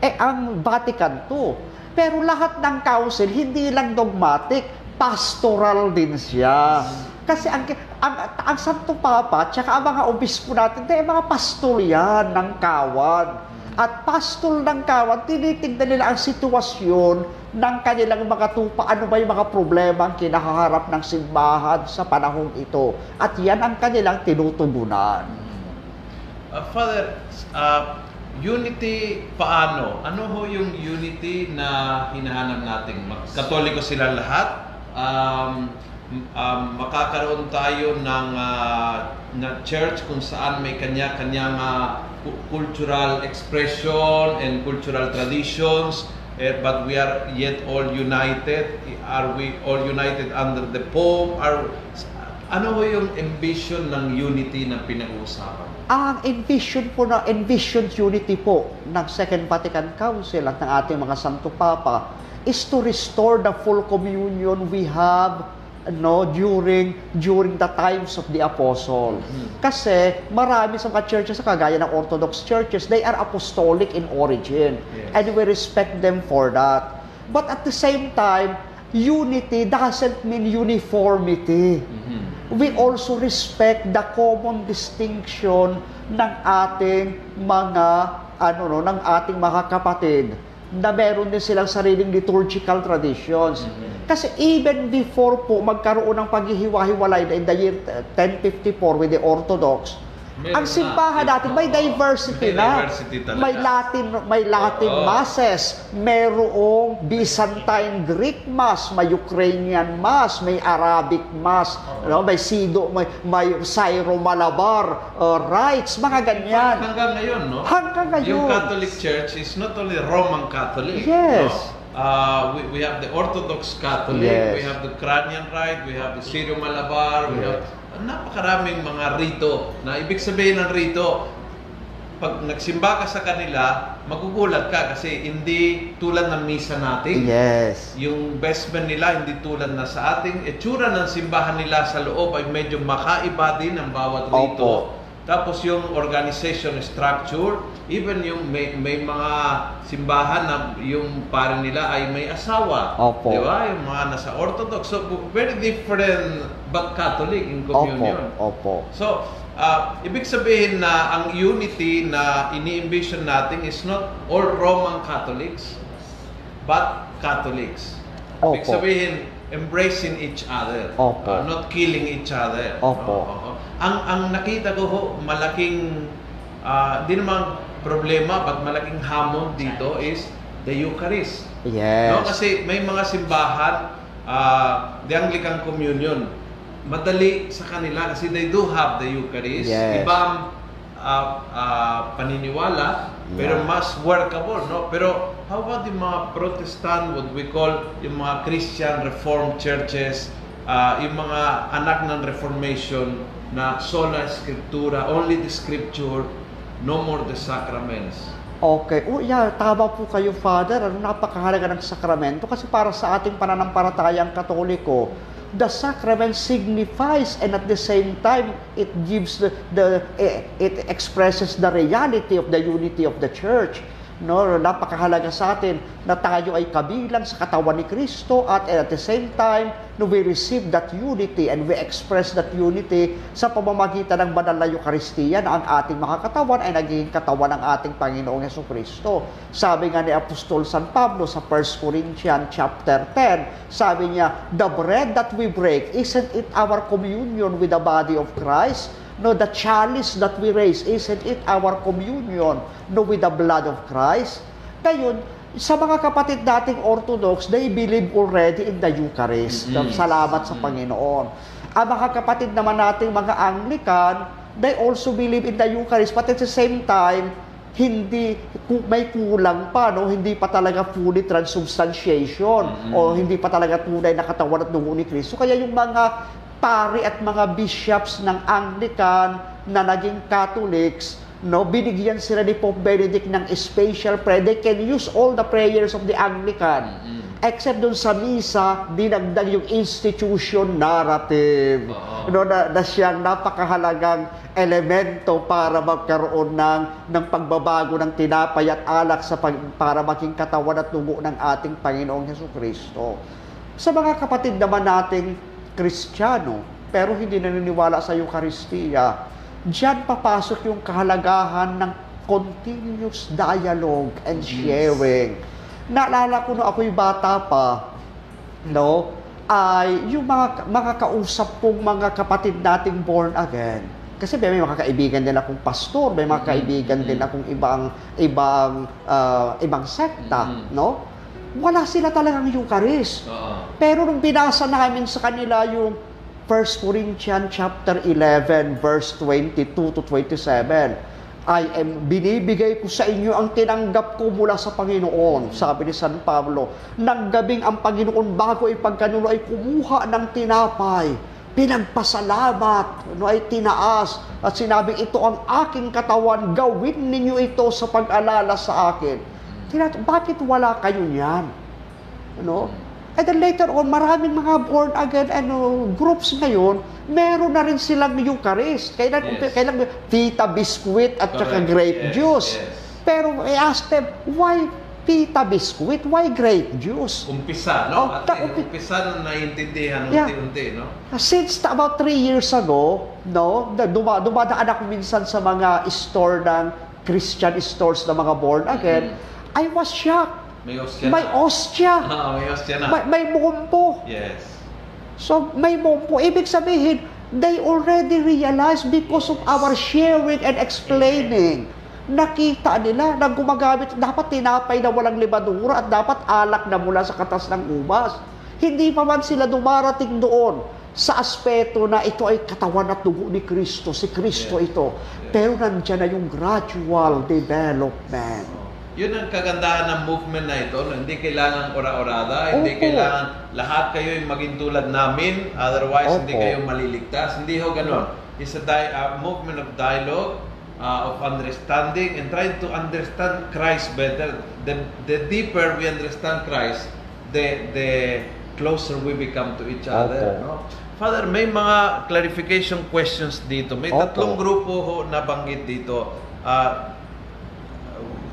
eh ang Vatican II. Pero lahat ng council, hindi lang dogmatic, pastoral din siya. Kasi ang, ang, ang Santo Papa, tsaka ang mga obispo natin, eh, mga pastor yan ng kawan. At pastor ng kawan, tinitignan nila ang sitwasyon ng kanilang mga tupa. Ano ba yung mga problema ang kinakaharap ng simbahan sa panahong ito? At yan ang kanilang tinutugunan. Uh, Father, uh, unity paano? Ano ho yung unity na hinahanap natin? Katoliko sila lahat. Um, um, makakaroon tayo ng uh, na church kung saan may kanya-kanyang uh, cu- cultural expression and cultural traditions. Eh, but we are yet all united. Are we all united under the Pope? Are, ano ho yung ambition ng unity na pinag-uusapan? Ang envision po na envisioned unity po ng Second Vatican Council at ng ating mga Santo Papa is to restore the full communion we have no during during the times of the apostle. Kasi marami sa mga churches kagaya ng Orthodox churches, they are apostolic in origin Yes. and we respect them for that. But at the same time, unity doesn't mean uniformity we also respect the common distinction ng ating mga ano no ng ating mga kapatid na meron din silang sariling liturgical traditions. Kasi even before po magkaroon ng paghihiwa-hiwalay in the year 1054 with the Orthodox, Meron ang simbahan na. natin may diversity May na. diversity talaga. May Latin, may Latin Oo. masses, merong Byzantine Greek Mass, may Ukrainian Mass, may Arabic Mass, no? may Sido, may, may Syro Malabar uh, rites, mga ganyan. Hanggang ngayon, no? Hanggang ngayon. Yung Catholic Church is not only Roman Catholic. Yes. No? Uh, we, we have the Orthodox Catholic, Yes. we have the Ukrainian Rite, we have the Syro Malabar, we have napakaraming mga rito na ibig sabihin ng rito pag nagsimba ka sa kanila, magugulat ka kasi hindi tulad ng misa natin. Yes. Yung basement nila hindi tulad na sa ating itsura ng simbahan nila sa loob ay medyo makaiba din ang bawat rito. Opo. Tapos yung organization structure, even yung may, may mga simbahan na yung pare nila ay may asawa. Opo. Di ba? Yung mga nasa Orthodox. So, very different but Catholic in Opo, communion. opo. So, ah, ibig sabihin na ang unity na ini-envision natin is not all Roman Catholics, but Catholics. Ibig Opo. sabihin, embracing each other, Opo. ah, not killing each other. Opo. Oo. Ang ang nakita ko ho, malaking ah, di naman problema, pag malaking hamon dito is the Eucharist. Yes. No, kasi may mga simbahan, ah, the Anglican Communion, madali sa kanila kasi they do have the Eucharist. Yes. Ibang ah, ah, paniniwala, pero Yeah. mas workable, no? Pero how about yung mga Protestant, what we call yung mga Christian Reformed churches, ah, yung mga anak ng Reformation na sola scriptura, only the scripture, no more the sacraments. Okay. Oh, yeah, tama po kayo, Father. Ano, napakahalaga ng sakramento kasi para sa ating pananampalatayang katoliko, the sacrament signifies and at the same time it gives the, the eh, it expresses the reality of the unity of the church no napakahalaga sa atin na tayo ay kabilang sa katawan ni Kristo at at the same time no we receive that unity and we express that unity sa pamamagitan ng banal na Eucharistia na ang ating mga katawan ay naging katawan ng ating Panginoong Heso Kristo. Sabi nga ni Apostol San Pablo sa 1 Corinthians chapter 10, sabi niya, the bread that we break, isn't it our communion with the body of Christ? No, the chalice that we raise, isn't it our communion no, with the blood of Christ? Ngayon, sa mga kapatid nating Orthodox, they believe already in the Eucharist. Mm. Salamat sa Mm. Panginoon. Ang mga kapatid naman nating mga Anglican, they also believe in the Eucharist, but at the same time, hindi may kulang pa no hindi pa talaga fully transubstantiation Mm-mm. o hindi pa talaga tunay na katawan at dugo ni Kristo kaya yung mga pari at mga bishops ng Anglican na naging Catholics no, binigyan sila ni Pope Benedict ng special prayer. They can use all the prayers of the Anglican. Mm. Except dun sa misa, dinagdag yung institution narrative. Oo. No, na, na siyang napakahalagang elemento para magkaroon ng, ng pagbabago ng tinapay at alak sa pag, para maging katawan at dugo ng ating Panginoong Heso Kristo. Sa mga kapatid naman nating Kristiyano, pero hindi naniniwala sa Eucharistia, diyan papasok yung kahalagahan ng continuous dialogue and Yes. sharing. Naalala ko nung ako'y bata pa, no, ay yung mga, mga kausap kong mga kapatid nating born again. Kasi may mga kaibigan din akong pastor, may mga Mhm. kaibigan din Mhm. akong ibang ibang ah, ibang sekta, Mhm. no? Wala sila talagang Eucharist. Oo. Pero nung binasa namin sa kanila yung 1 Corinthians chapter 11 verse 22 to 27, I am binibigay ko sa inyo ang tinanggap ko mula sa Panginoon, sabi ni San Pablo. Naggabing ang Panginoon bago ipagkanulo ay kumuha ng tinapay, pinagpasalamat, no, ay tinaas, at sinabing ito ang aking katawan, gawin ninyo ito sa pag-alala sa akin. Tinat- bakit wala kayo niyan? Ano? And then later on, maraming mga born again ano, groups ngayon, meron na rin silang Eucharist. Kailan, Yes. kailan Tita Biscuit at saka Correct. grape Yes, juice. yes. Pero I asked them, why Tita Biscuit? Why grape juice? Umpisa, Oh, no? At ta- umpi- umpisa na naiintindihan Yeah. unti-unti, no? Since ta- about three years ago, no, duma, dumadaan ako minsan sa mga store ng Christian stores na mga born again, I was shocked. May ostya May na. ostya. [LAUGHS] Ah, may ostya na. May, may bumpo. Yes. So, may bumpo. Ibig sabihin, they already realized because of our sharing and explaining. Nakita nila na gumagamit, dapat tinapay na walang libadura at dapat alak na mula sa katas ng ubas. Hindi pa man sila dumarating doon sa aspeto na ito ay katawan at dugo ni Kristo, si Kristo Yes. ito. Yes. Pero nandyan na yung gradual development. Yun ang kagandahan ng movement na ito. no? Hindi kailangan ora-orada, hindi Opo. kailangan lahat kayo yung maging tulad namin, otherwise hindi Opo. kayo maliligtas. Hindi ho ganun. It's a di- a movement of dialogue, uh, of understanding, and trying to understand Christ better. The, the deeper we understand Christ, the, the closer we become to each other. Opo. No? Father, may mga clarification questions dito. May Opo. tatlong grupo ho na banggit dito. Ah,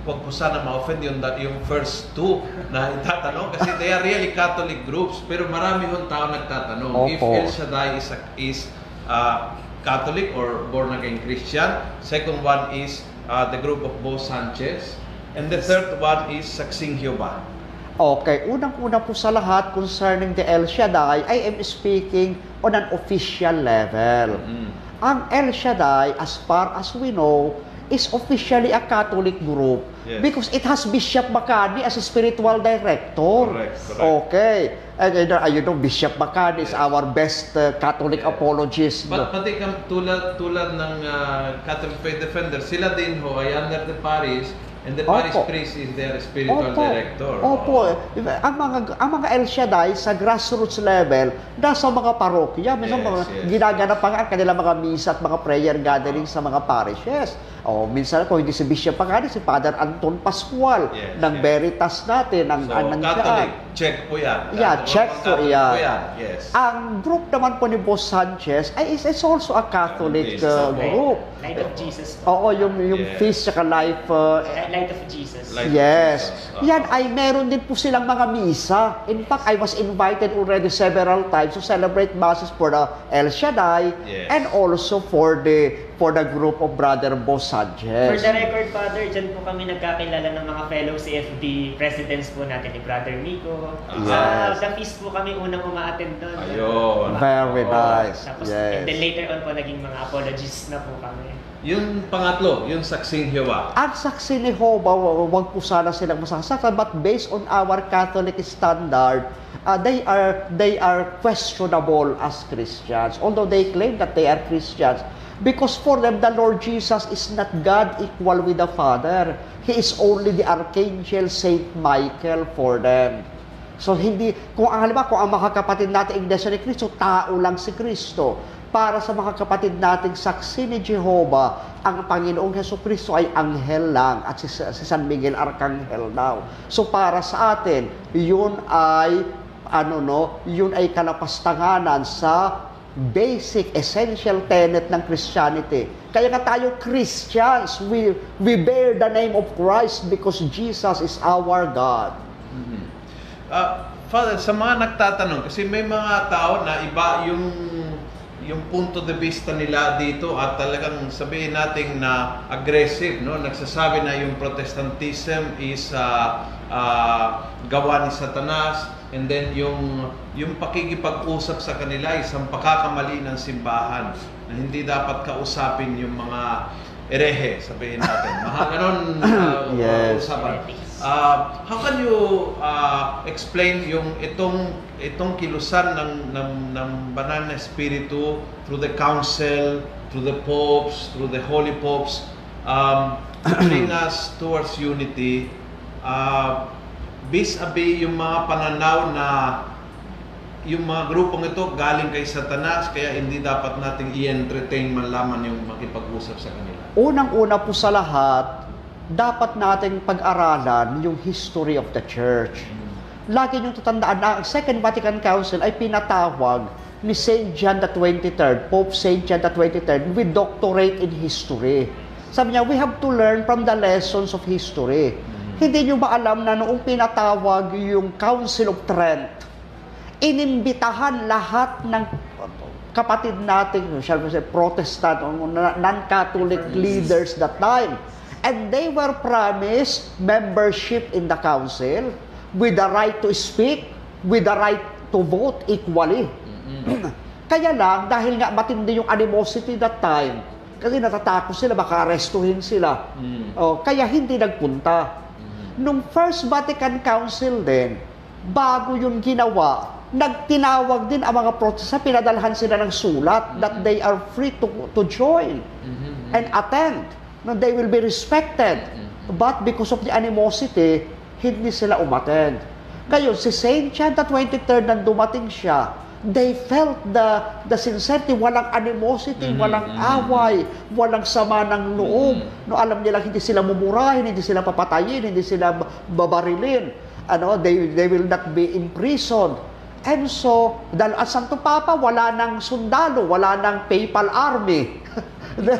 huwag po sana ma-offend yung, yung first two na itatanong kasi they are really Catholic groups pero marami hong tao nagtatanong if Opo. El Shaddai is, a, is uh, Catholic or born again Christian second one is uh, the group of Bo Sanchez and the third one is Saksing Jehovah Okay, unang-una po sa lahat concerning the El Shaddai, I am speaking on an official level. Mm. Ang El Shaddai, as far as we know, is officially a Catholic group Yes. because it has Bishop Makani as a spiritual director. Correct, correct. Okay. And uh, you know, Bishop Makani is Yes. our best uh, Catholic Yes. apologist. But pati kam tulad tulad ng uh, Catholic Faith Defender, sila din ho ay under the parish and the parish Opo. priest is their spiritual director. Opo. Ang mga ang mga El Shaddai sa grassroots level, nasa mga parokya, minsan Yes, mga yes. ginaganap pa nga ang kanilang mga misa at mga prayer gathering sa mga parishes. O minsan kung hindi si Bishop Pagani, si Father Anton Pascual Yes, ng yes. Veritas natin, ang So, ang nandiyan. Catholic, check po yan. Yeah, Catholic, check po yan. po yan. Yes. Ang group naman po ni Boss Sanchez ay is, is also a Catholic Yes. uh, Light- group. Light of Jesus. Oo, yung yung Yes. feast tsaka life uh, Light of Jesus. Light of Yes. Jesus. Uh-huh. Yan ay meron din po silang mga misa. In fact, I was invited already several times to celebrate masses for the El Shaddai Yes. and also for the for the group of Brother Bo For Sanchez. the record, Father, dyan po kami nagkakilala ng mga fellow CFD presidents po natin ni Brother Nico. Yes. Sa the feast po kami unang uma-attend doon. Ayun. Very Oo. nice. Tapos, Yes. and then later on po, naging mga apologists na po kami. Yung pangatlo, yung Saksing Jehovah. Ang saksi ni Jehovah, wa- wag po sana silang masasaktan, but based on our Catholic standard, uh, they are they are questionable as Christians. Although they claim that they are Christians, because for them the Lord Jesus is not God equal with the Father. He is only the archangel Saint Michael for them. So hindi kung ang halimbawa kung ang mga kapatid natin Iglesia ni Cristo tao lang si Kristo. Para sa mga kapatid nating saksi ni Jehovah, ang Panginoong Heso Kristo ay anghel lang at si, si San Miguel Arcangel daw. So para sa atin, yun ay ano no, yun ay kalapastanganan sa basic essential tenet ng Christianity. Kaya nga tayo Christians, we we bear the name of Christ because Jesus is our God. Ah, Father, sa mga nagtatanong, kasi may mga tao na iba yung yung punto de vista nila dito at talagang sabihin natin na aggressive, no? Nagsasabi na yung Protestantism is ah, ah, gawa ni Satanas and then yung yung pakikipag-usap sa kanila isang pakakamali ng simbahan na hindi dapat kausapin yung mga erehe, sabihin natin. Mga ganon [LAUGHS] ah, Yes. usapan. Uh, how can you uh, explain yung itong itong kilusan ng ng ng banal na espiritu through the council, through the popes, through the holy popes um [CLEARS THROAT] bring us towards unity uh, vis-a-vis yung mga pananaw na yung mga grupong ito galing kay Satanas kaya hindi dapat nating i-entertain man lamang yung makipag-usap sa kanila. Unang-una po sa lahat, dapat nating pag-aralan yung history of the church. Lagi niyong tatandaan na ang Second Vatican Council ay pinatawag ni St. John the 23rd, Pope St. John the 23rd, with doctorate in history. Sabi niya, we have to learn from the lessons of history. Hindi niyo ba alam na noong pinatawag yung Council of Trent, inimbitahan lahat ng kapatid nating, shall we say, Protestant o non-Catholic leaders that time. And they were promised membership in the council with the right to speak, with the right to vote equally. [CLEARS THROAT] Kaya lang, dahil nga matindi yung animosity that time, kasi natatakot sila, baka arestuhin sila. Mm. Oh, kaya hindi nagpunta. Nung First Vatican Council din, bago yung ginawa, nagtinawag din ang mga protesta, pinadalhan sila ng sulat that they are free to, to join and attend. No, they will be respected. But because of the animosity, hindi sila umattend. Kayo, si Saint John the 23rd nang dumating siya, they felt the the sincerity, walang animosity, Mhm, walang mhm. away, walang sama ng loob. No, alam nila hindi sila mumurahin, hindi sila papatayin, hindi sila ba- babarilin. Ano, they they will not be imprisoned. And so, dahil ang Santo Papa, wala nang sundalo, wala nang papal army. [LAUGHS] The-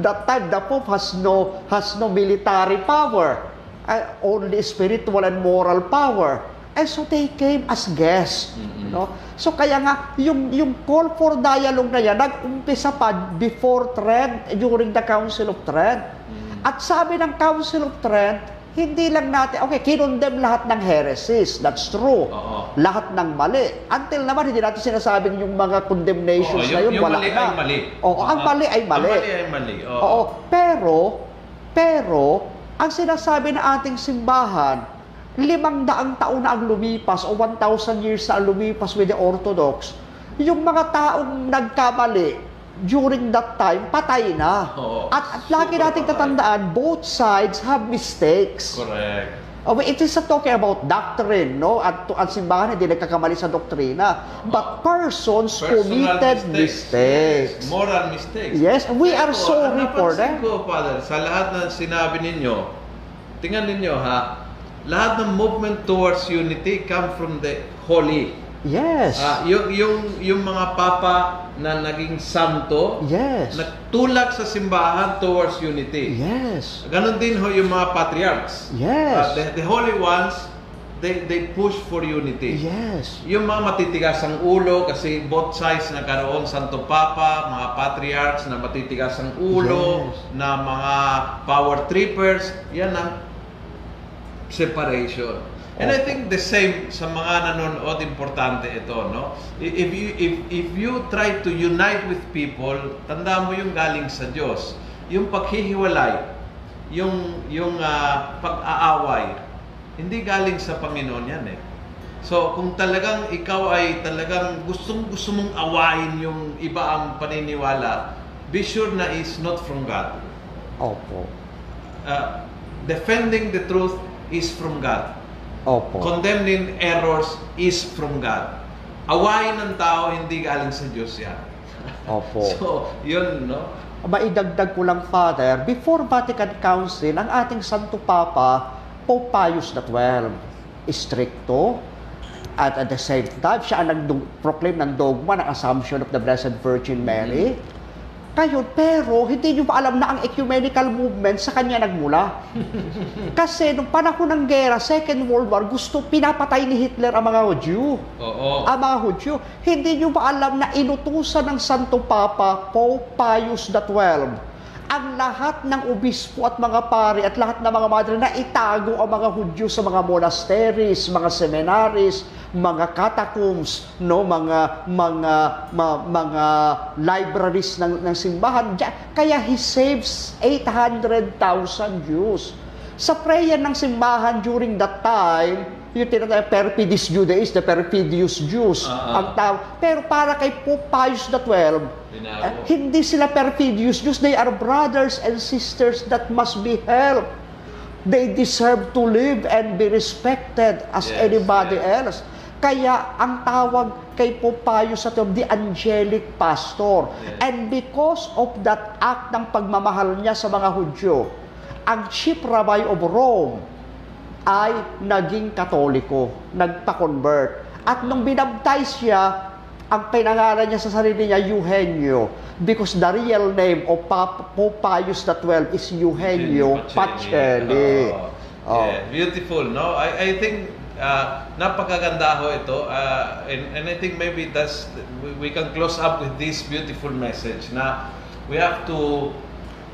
that time, the Pope has no, has no military power. Uh, only spiritual and moral power. And so they came as guests. No? So kaya nga, yung, yung call for dialogue na yan, nag-umpisa pa before Trent, during the Council of Trent. At sabi ng Council of Trent, hindi lang natin, okay, kinondem lahat ng heresies. That's true. Oo. Lahat ng mali. Until naman, hindi natin sinasabing yung mga condemnations Oo, na yung- yun, yung wala mali na. ay mali. Oo, ang mali ay mali. Ang mali ay mali. Oo. Oo. Pero, pero, ang sinasabi ng ating simbahan, limang daang taon na ang lumipas o 1,000 years na ang lumipas with the Orthodox, yung mga taong nagkamali during that time, patay na. Oo. At, at lagi nating tatandaan, both sides have mistakes. Correct. Oh, it is talking about doctrine, no? At to, ang simbahan hindi nagkakamali sa doktrina. But persons Personal committed mistakes. Yes, moral mistakes. Yes, we are Pero, sorry ang for that. ko, Father, sa lahat ng sinabi ninyo, tingnan ninyo ha, lahat ng movement towards unity come from the holy. Yes. Ah, yung, yung, yung mga papa na naging santo, yes. nagtulak sa simbahan towards unity. Yes. Ganon din ho yung mga patriarchs. Yes. Ah, the, the holy ones, they, they push for unity. Yes. Yung mga matitigas ang ulo kasi both sides nagkaroon Santo Papa, mga patriarchs na matitigas ang ulo, Yes. na mga power trippers, yan ang separation. And I think the same sa mga nanonood, importante ito, no? If you, if, if you try to unite with people, tanda mo yung galing sa Diyos. Yung paghihiwalay, yung, yung ah, pag-aaway, hindi galing sa Panginoon yan eh. So, kung talagang ikaw ay talagang gustong gusto mong awayin yung iba ang paniniwala, be sure na is not from God. Opo. Uh, defending the truth is from God. Opo. Condemning errors is from God. Awayin ng tao, hindi galing sa Diyos yan. Opo. [LAUGHS] So, yun, no? Maidagdag ko lang, Father, before Vatican Council, ang ating Santo Papa, Pope Pius XII, stricto, at at the same time, siya ang nag-proclaim ng dogma ng Assumption of the Blessed Virgin Mary. Kayo, pero hindi nyo pa alam na ang ecumenical movement sa kanya nagmula. [LAUGHS] Kasi nung panahon ng gera, Second World War, gusto pinapatay ni Hitler ang mga Hudyo Oo. ang mga Hudyo. Hindi nyo ba alam na inutusan ng Santo Papa, Pope Pius XII, ang lahat ng obispo at mga pari at lahat ng mga madre na itago ang mga Hudyo sa mga monasteries, mga seminaries, mga catacombs, no, mga mga ma- mga libraries ng ng simbahan. Kaya he saves 800,000 Jews. Sa prayer ng simbahan during that time, yung tinatawag perfidious Judaism, the perfidious Jews, ah. ang tawag. Pero para kay Pope Pius XII, eh, hindi sila perfidious Jews, they are brothers and sisters that must be helped. They deserve to live and be respected as Yes, anybody yes. else. Kaya ang tawag kay Pope Pius XII, the angelic pastor. Yes. And because of that act ng pagmamahal niya sa mga Hudyo, ang chief rabbi of Rome ay naging katoliko, nagpa-convert. At nung binaptize siya, ang pinangalan niya sa sarili niya, Eugenio. Because the real name of Pap- Pope Pius XII is Eugenio Pacelli. Oo. Oh. Yeah, beautiful, no? I, I think uh, napakaganda ho ito. Uh, and, and I think maybe that's, we, we can close up with this beautiful message na we have to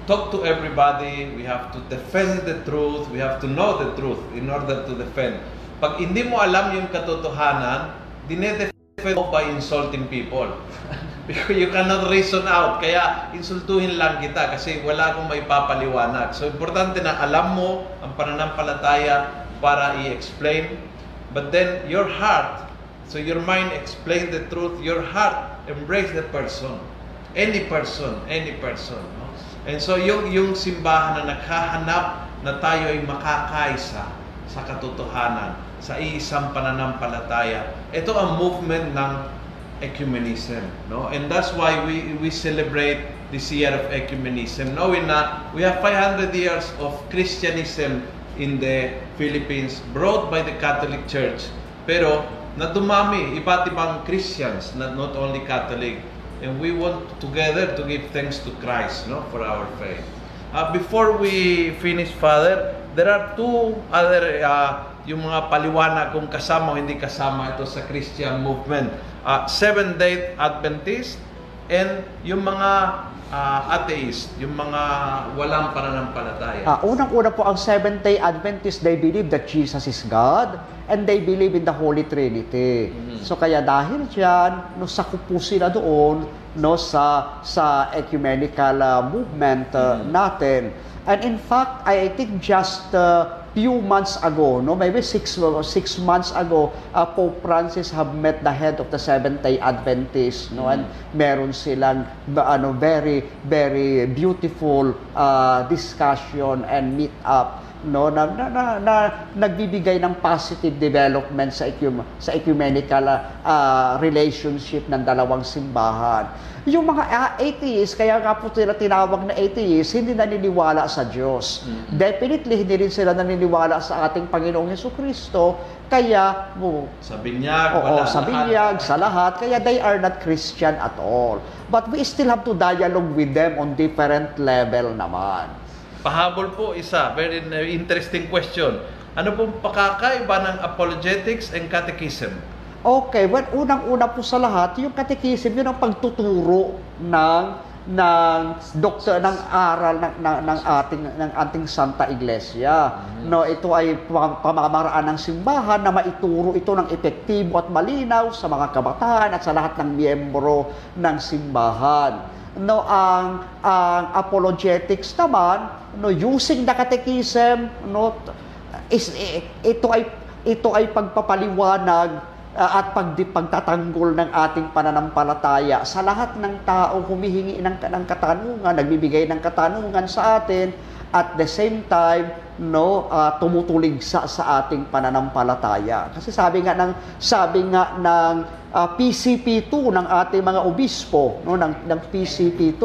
talk to everybody, we have to defend the truth, we have to know the truth in order to defend. Pag hindi mo alam yung katotohanan, dinedefend mo by insulting people. [LAUGHS] Because you cannot reason out. Kaya insultuhin lang kita kasi wala akong may papaliwanag. So importante na alam mo ang pananampalataya para i-explain. But then your heart, so your mind explain the truth, your heart embrace the person. Any person, any person. No? And so yung, yung simbahan na naghahanap na tayo ay makakaisa sa katotohanan, sa iisang pananampalataya. Ito ang movement ng ecumenism, no? And that's why we we celebrate this year of ecumenism, knowing na we have 500 years of Christianism in the Philippines brought by the Catholic Church. Pero na dumami iba't ibang Christians, not, not only Catholic. And we want together to give thanks to Christ, no, for our faith. Uh, before we finish, Father, there are two other, uh, yung mga paliwanag kung kasama o hindi kasama ito sa Christian movement. Uh, Seventh-day Adventist and yung mga uh, atheist, yung mga walang pananampalataya. Ah, unang-una po ang Seventh-day Adventists, they believe that Jesus is God and they believe in the Holy Trinity. Mhm. So kaya dahil diyan, no sakop po sila doon no sa sa ecumenical ah, movement ah, Mhm. natin. And in fact, I think just uh, few months ago, no, maybe six six months ago, uh, Pope Francis have met the head of the Seventh-day Adventists, no, and meron silang ano very very beautiful uh, discussion and meet up no na, na, na, na nagbibigay ng positive development sa ecum, sa ecumenical uh, relationship ng dalawang simbahan. Yung mga uh, atheists, kaya nga po sila tinawag na atheists, hindi naniniwala sa Diyos. Definitely, hindi rin sila naniniwala sa ating Panginoong Heso Kristo. Kaya, oh, Sa binyag, Oo, wala. sa lahat. binyag, sa lahat. Kaya they are not Christian at all. But we still have to dialogue with them on different level naman. Pahabol po isa, very interesting question. Ano pong pakakaiba ng apologetics and catechism? Okay, well, unang-una po sa lahat, yung catechism, yun ang pagtuturo ng ng doktor ng aral ng, ng, ng ating ng ating Santa Iglesia. No, ito ay pam- pamamaraan ng simbahan na maituro ito ng epektibo at malinaw sa mga kabataan at sa lahat ng miyembro ng simbahan. No, ang ang apologetics naman, no, using the catechism, no, is ito ay ito ay pagpapaliwanag uh, at pag, pagtatanggol ng ating pananampalataya. Sa lahat ng tao humihingi ng, ng katanungan, nagbibigay ng katanungan sa atin at the same time no ah, tumutulig sa sa ating pananampalataya. Kasi sabi nga ng sabi nga ng ah, PCP2 ng ating mga obispo no ng ng PCP2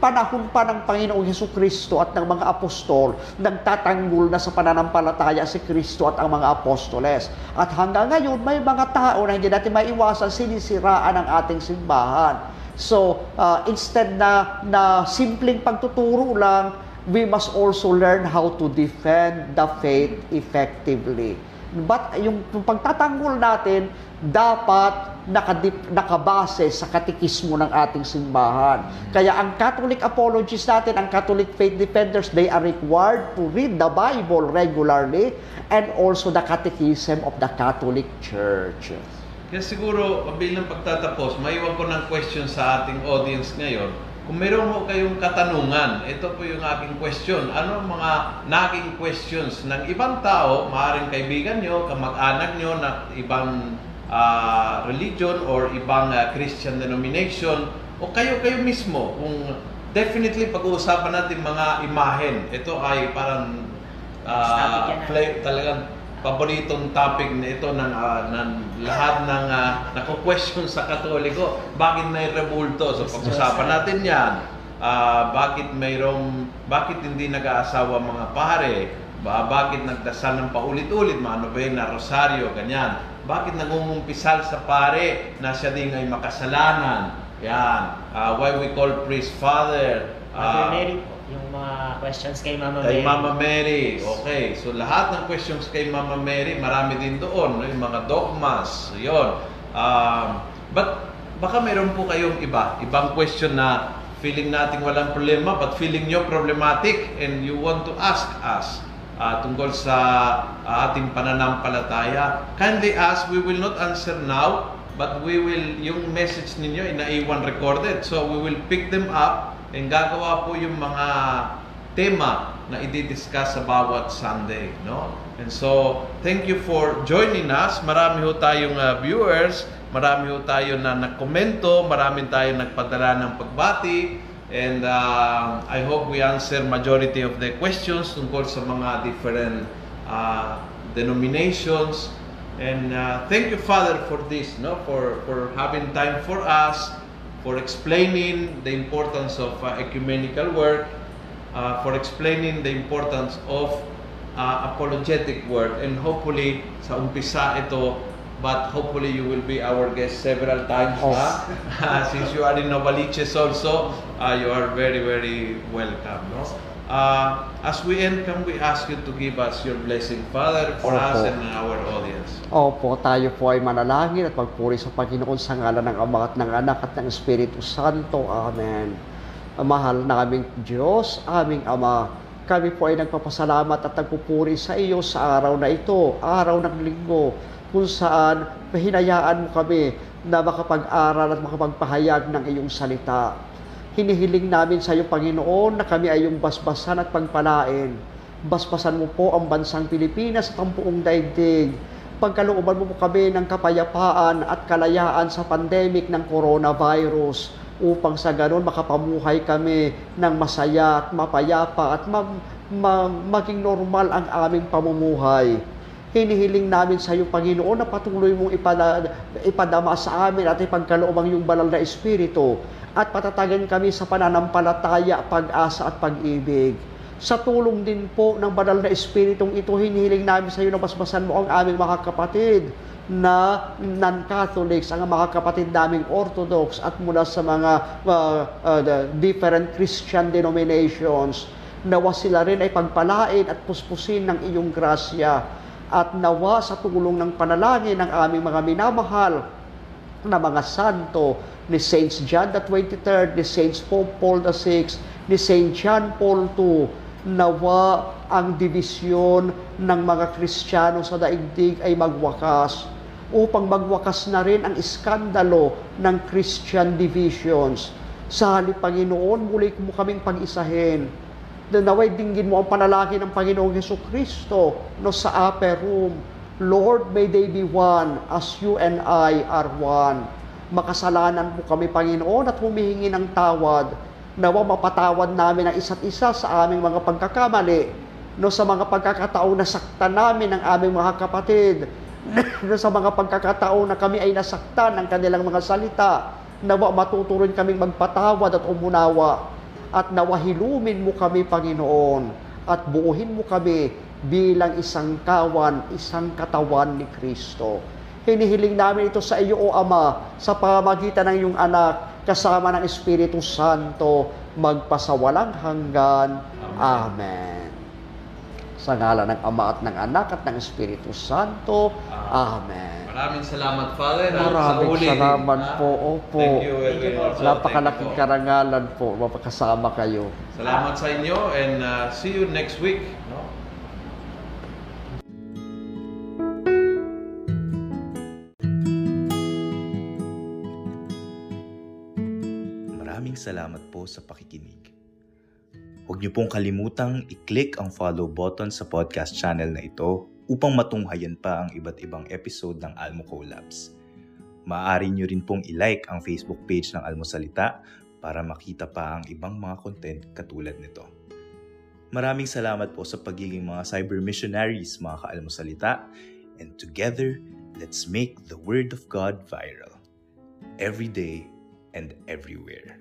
panahon pa ng Panginoong Hesus Kristo at ng mga apostol nagtatanggol na sa pananampalataya si Kristo at ang mga apostoles. At hanggang ngayon may mga tao na hindi natin maiwasan sinisiraan ang ating simbahan. So ah, instead na na simpleng pagtuturo lang we must also learn how to defend the faith effectively. But yung, pagtatanggol natin, dapat nakadip, nakabase sa katikismo ng ating simbahan. Kaya ang Catholic apologists natin, ang Catholic faith defenders, they are required to read the Bible regularly and also the catechism of the Catholic Church. Kaya siguro, bilang pagtatapos, maiwan ko ng question sa ating audience ngayon. Kung meron ho kayong katanungan, ito po yung aking question. Ano ang mga naging questions ng ibang tao, maaaring kaibigan nyo, kamag-anak nyo na ibang ah, religion or ibang ah, Christian denomination, o kayo-kayo mismo, kung definitely pag-uusapan natin mga imahen. Ito ay parang ah. play, talagang paboritong topic na ito ng, ah, ng lahat ng uh, nako-question sa Katoliko. Bakit may rebulto? So pag-usapan natin yan. Ah, bakit mayroong, bakit hindi nag-aasawa mga pare? Ba, bakit nagdasal ng paulit-ulit? Mga ba na rosaryo, ganyan. Bakit nangungumpisal sa pare na siya din ay makasalanan? Yan. Ah, why we call priest father? Mother Ah, Mary yung mga questions kay Mama Kay Mary. Mama Mary. Okay. So lahat ng questions kay Mama Mary, marami din doon. No? Yung mga dogmas. Yun. Um, but baka meron po kayong iba. Ibang question na feeling nating walang problema but feeling nyo problematic and you want to ask us uh, tungkol sa uh, ating pananampalataya. Kindly ask. We will not answer now but we will, yung message ninyo, inaiwan recorded. So we will pick them up and gagawa po yung mga tema na i-discuss sa bawat Sunday, no? And so, thank you for joining us. Marami ho tayong uh, viewers, marami ho tayo na nagkomento, marami tayong nagpadala ng pagbati, and uh, I hope we answer majority of the questions tungkol sa mga different uh, denominations. And uh, thank you, Father, for this, no? For for having time for us, for explaining the importance of uh, ecumenical work, uh, for explaining the importance of uh, apologetic work, and hopefully sa umpisa ito, but hopefully you will be our guest several times. Ha? [LAUGHS] Since you are in Novaliches also, uh, you are very, very welcome. No? Uh, as we end, can we ask you to give us your blessing, Father, for us Opo. and our audience? Opo, tayo po ay manalangin at magpuri sa Panginoon sa ngalan ng Ama at ng Anak at ng Espiritu Santo. Amen. Mahal na aming Diyos, aming Ama, kami po ay nagpapasalamat at nagpupuri sa iyo sa araw na ito, araw ng linggo, kung saan pahinayaan mo kami na makapag-aral at makapagpahayag ng iyong salita. Hinihiling namin sa iyo, Panginoon, na kami ay iyong basbasan at pagpalain. Basbasan mo po ang bansang Pilipinas at ang buong daigdig. Pagkalooban mo po kami ng kapayapaan at kalayaan sa pandemic ng coronavirus upang sa ganon makapamuhay kami ng masaya at mapayapa at ma- ma- maging normal ang aming pamumuhay. Hinihiling namin sa iyo, Panginoon, na patuloy mong ipada, ipadama sa amin at ipagkaloobang yung banal na Espiritu. At patatagan kami sa pananampalataya, pag-asa at pag-ibig. Sa tulong din po ng banal na Espiritong ito, hinihiling namin sa iyo na basbasan mo ang aming mga kapatid na non-Catholics, ang mga kapatid naming Orthodox at mula sa mga uh, uh, different Christian denominations, nawa sila rin ay pagpalain at puspusin ng iyong grasya at nawa sa tulong ng panalangin ng aming mga minamahal na mga santo ni Saints John the 23rd, ni Saints Pope Paul the VI, ni Saint John Paul II, nawa ang divisyon ng mga Kristiyano sa daigdig ay magwakas upang magwakas na rin ang iskandalo ng Christian divisions. Sa halip Panginoon, muli mo kaming pag-isahin na naway dinggin mo ang panalangin ng Panginoong Heso Kristo no, sa upper room. Lord, may they be one as you and I are one. Makasalanan mo kami, Panginoon, at humihingi ng tawad. Nawa mapatawad namin ang isa't isa sa aming mga pagkakamali. No sa mga pagkakataon na saktan namin ang aming mga kapatid. [COUGHS] no sa mga pagkakataon na kami ay nasaktan ng kanilang mga salita. Nawa matuturon kaming magpatawad at umunawa. At nawa hilumin mo kami, Panginoon. At buuhin mo kami bilang isang kawan, isang katawan ni Kristo. Hinihiling namin ito sa iyo, O Ama, sa pamamagitan ng iyong anak, kasama ng Espiritu Santo, magpasawalang hanggan. Amen. Sa ngala ng Ama at ng Anak at ng Espiritu Santo. Amen. Maraming salamat, Father. at Maraming sa uli salamat ha? po. Opo. Thank you, also. Napakalaking karangalan po. Mapakasama kayo. Salamat sa inyo and uh, see you next week. No? Maraming salamat po sa pakikinig. Huwag niyo pong kalimutang i-click ang follow button sa podcast channel na ito upang matunghayan pa ang iba't ibang episode ng Almo Collabs. Maaari niyo rin pong i-like ang Facebook page ng Almosalita para makita pa ang ibang mga content katulad nito. Maraming salamat po sa pagiging mga cyber missionaries mga kaalmosalita and together, let's make the Word of God viral every day and everywhere.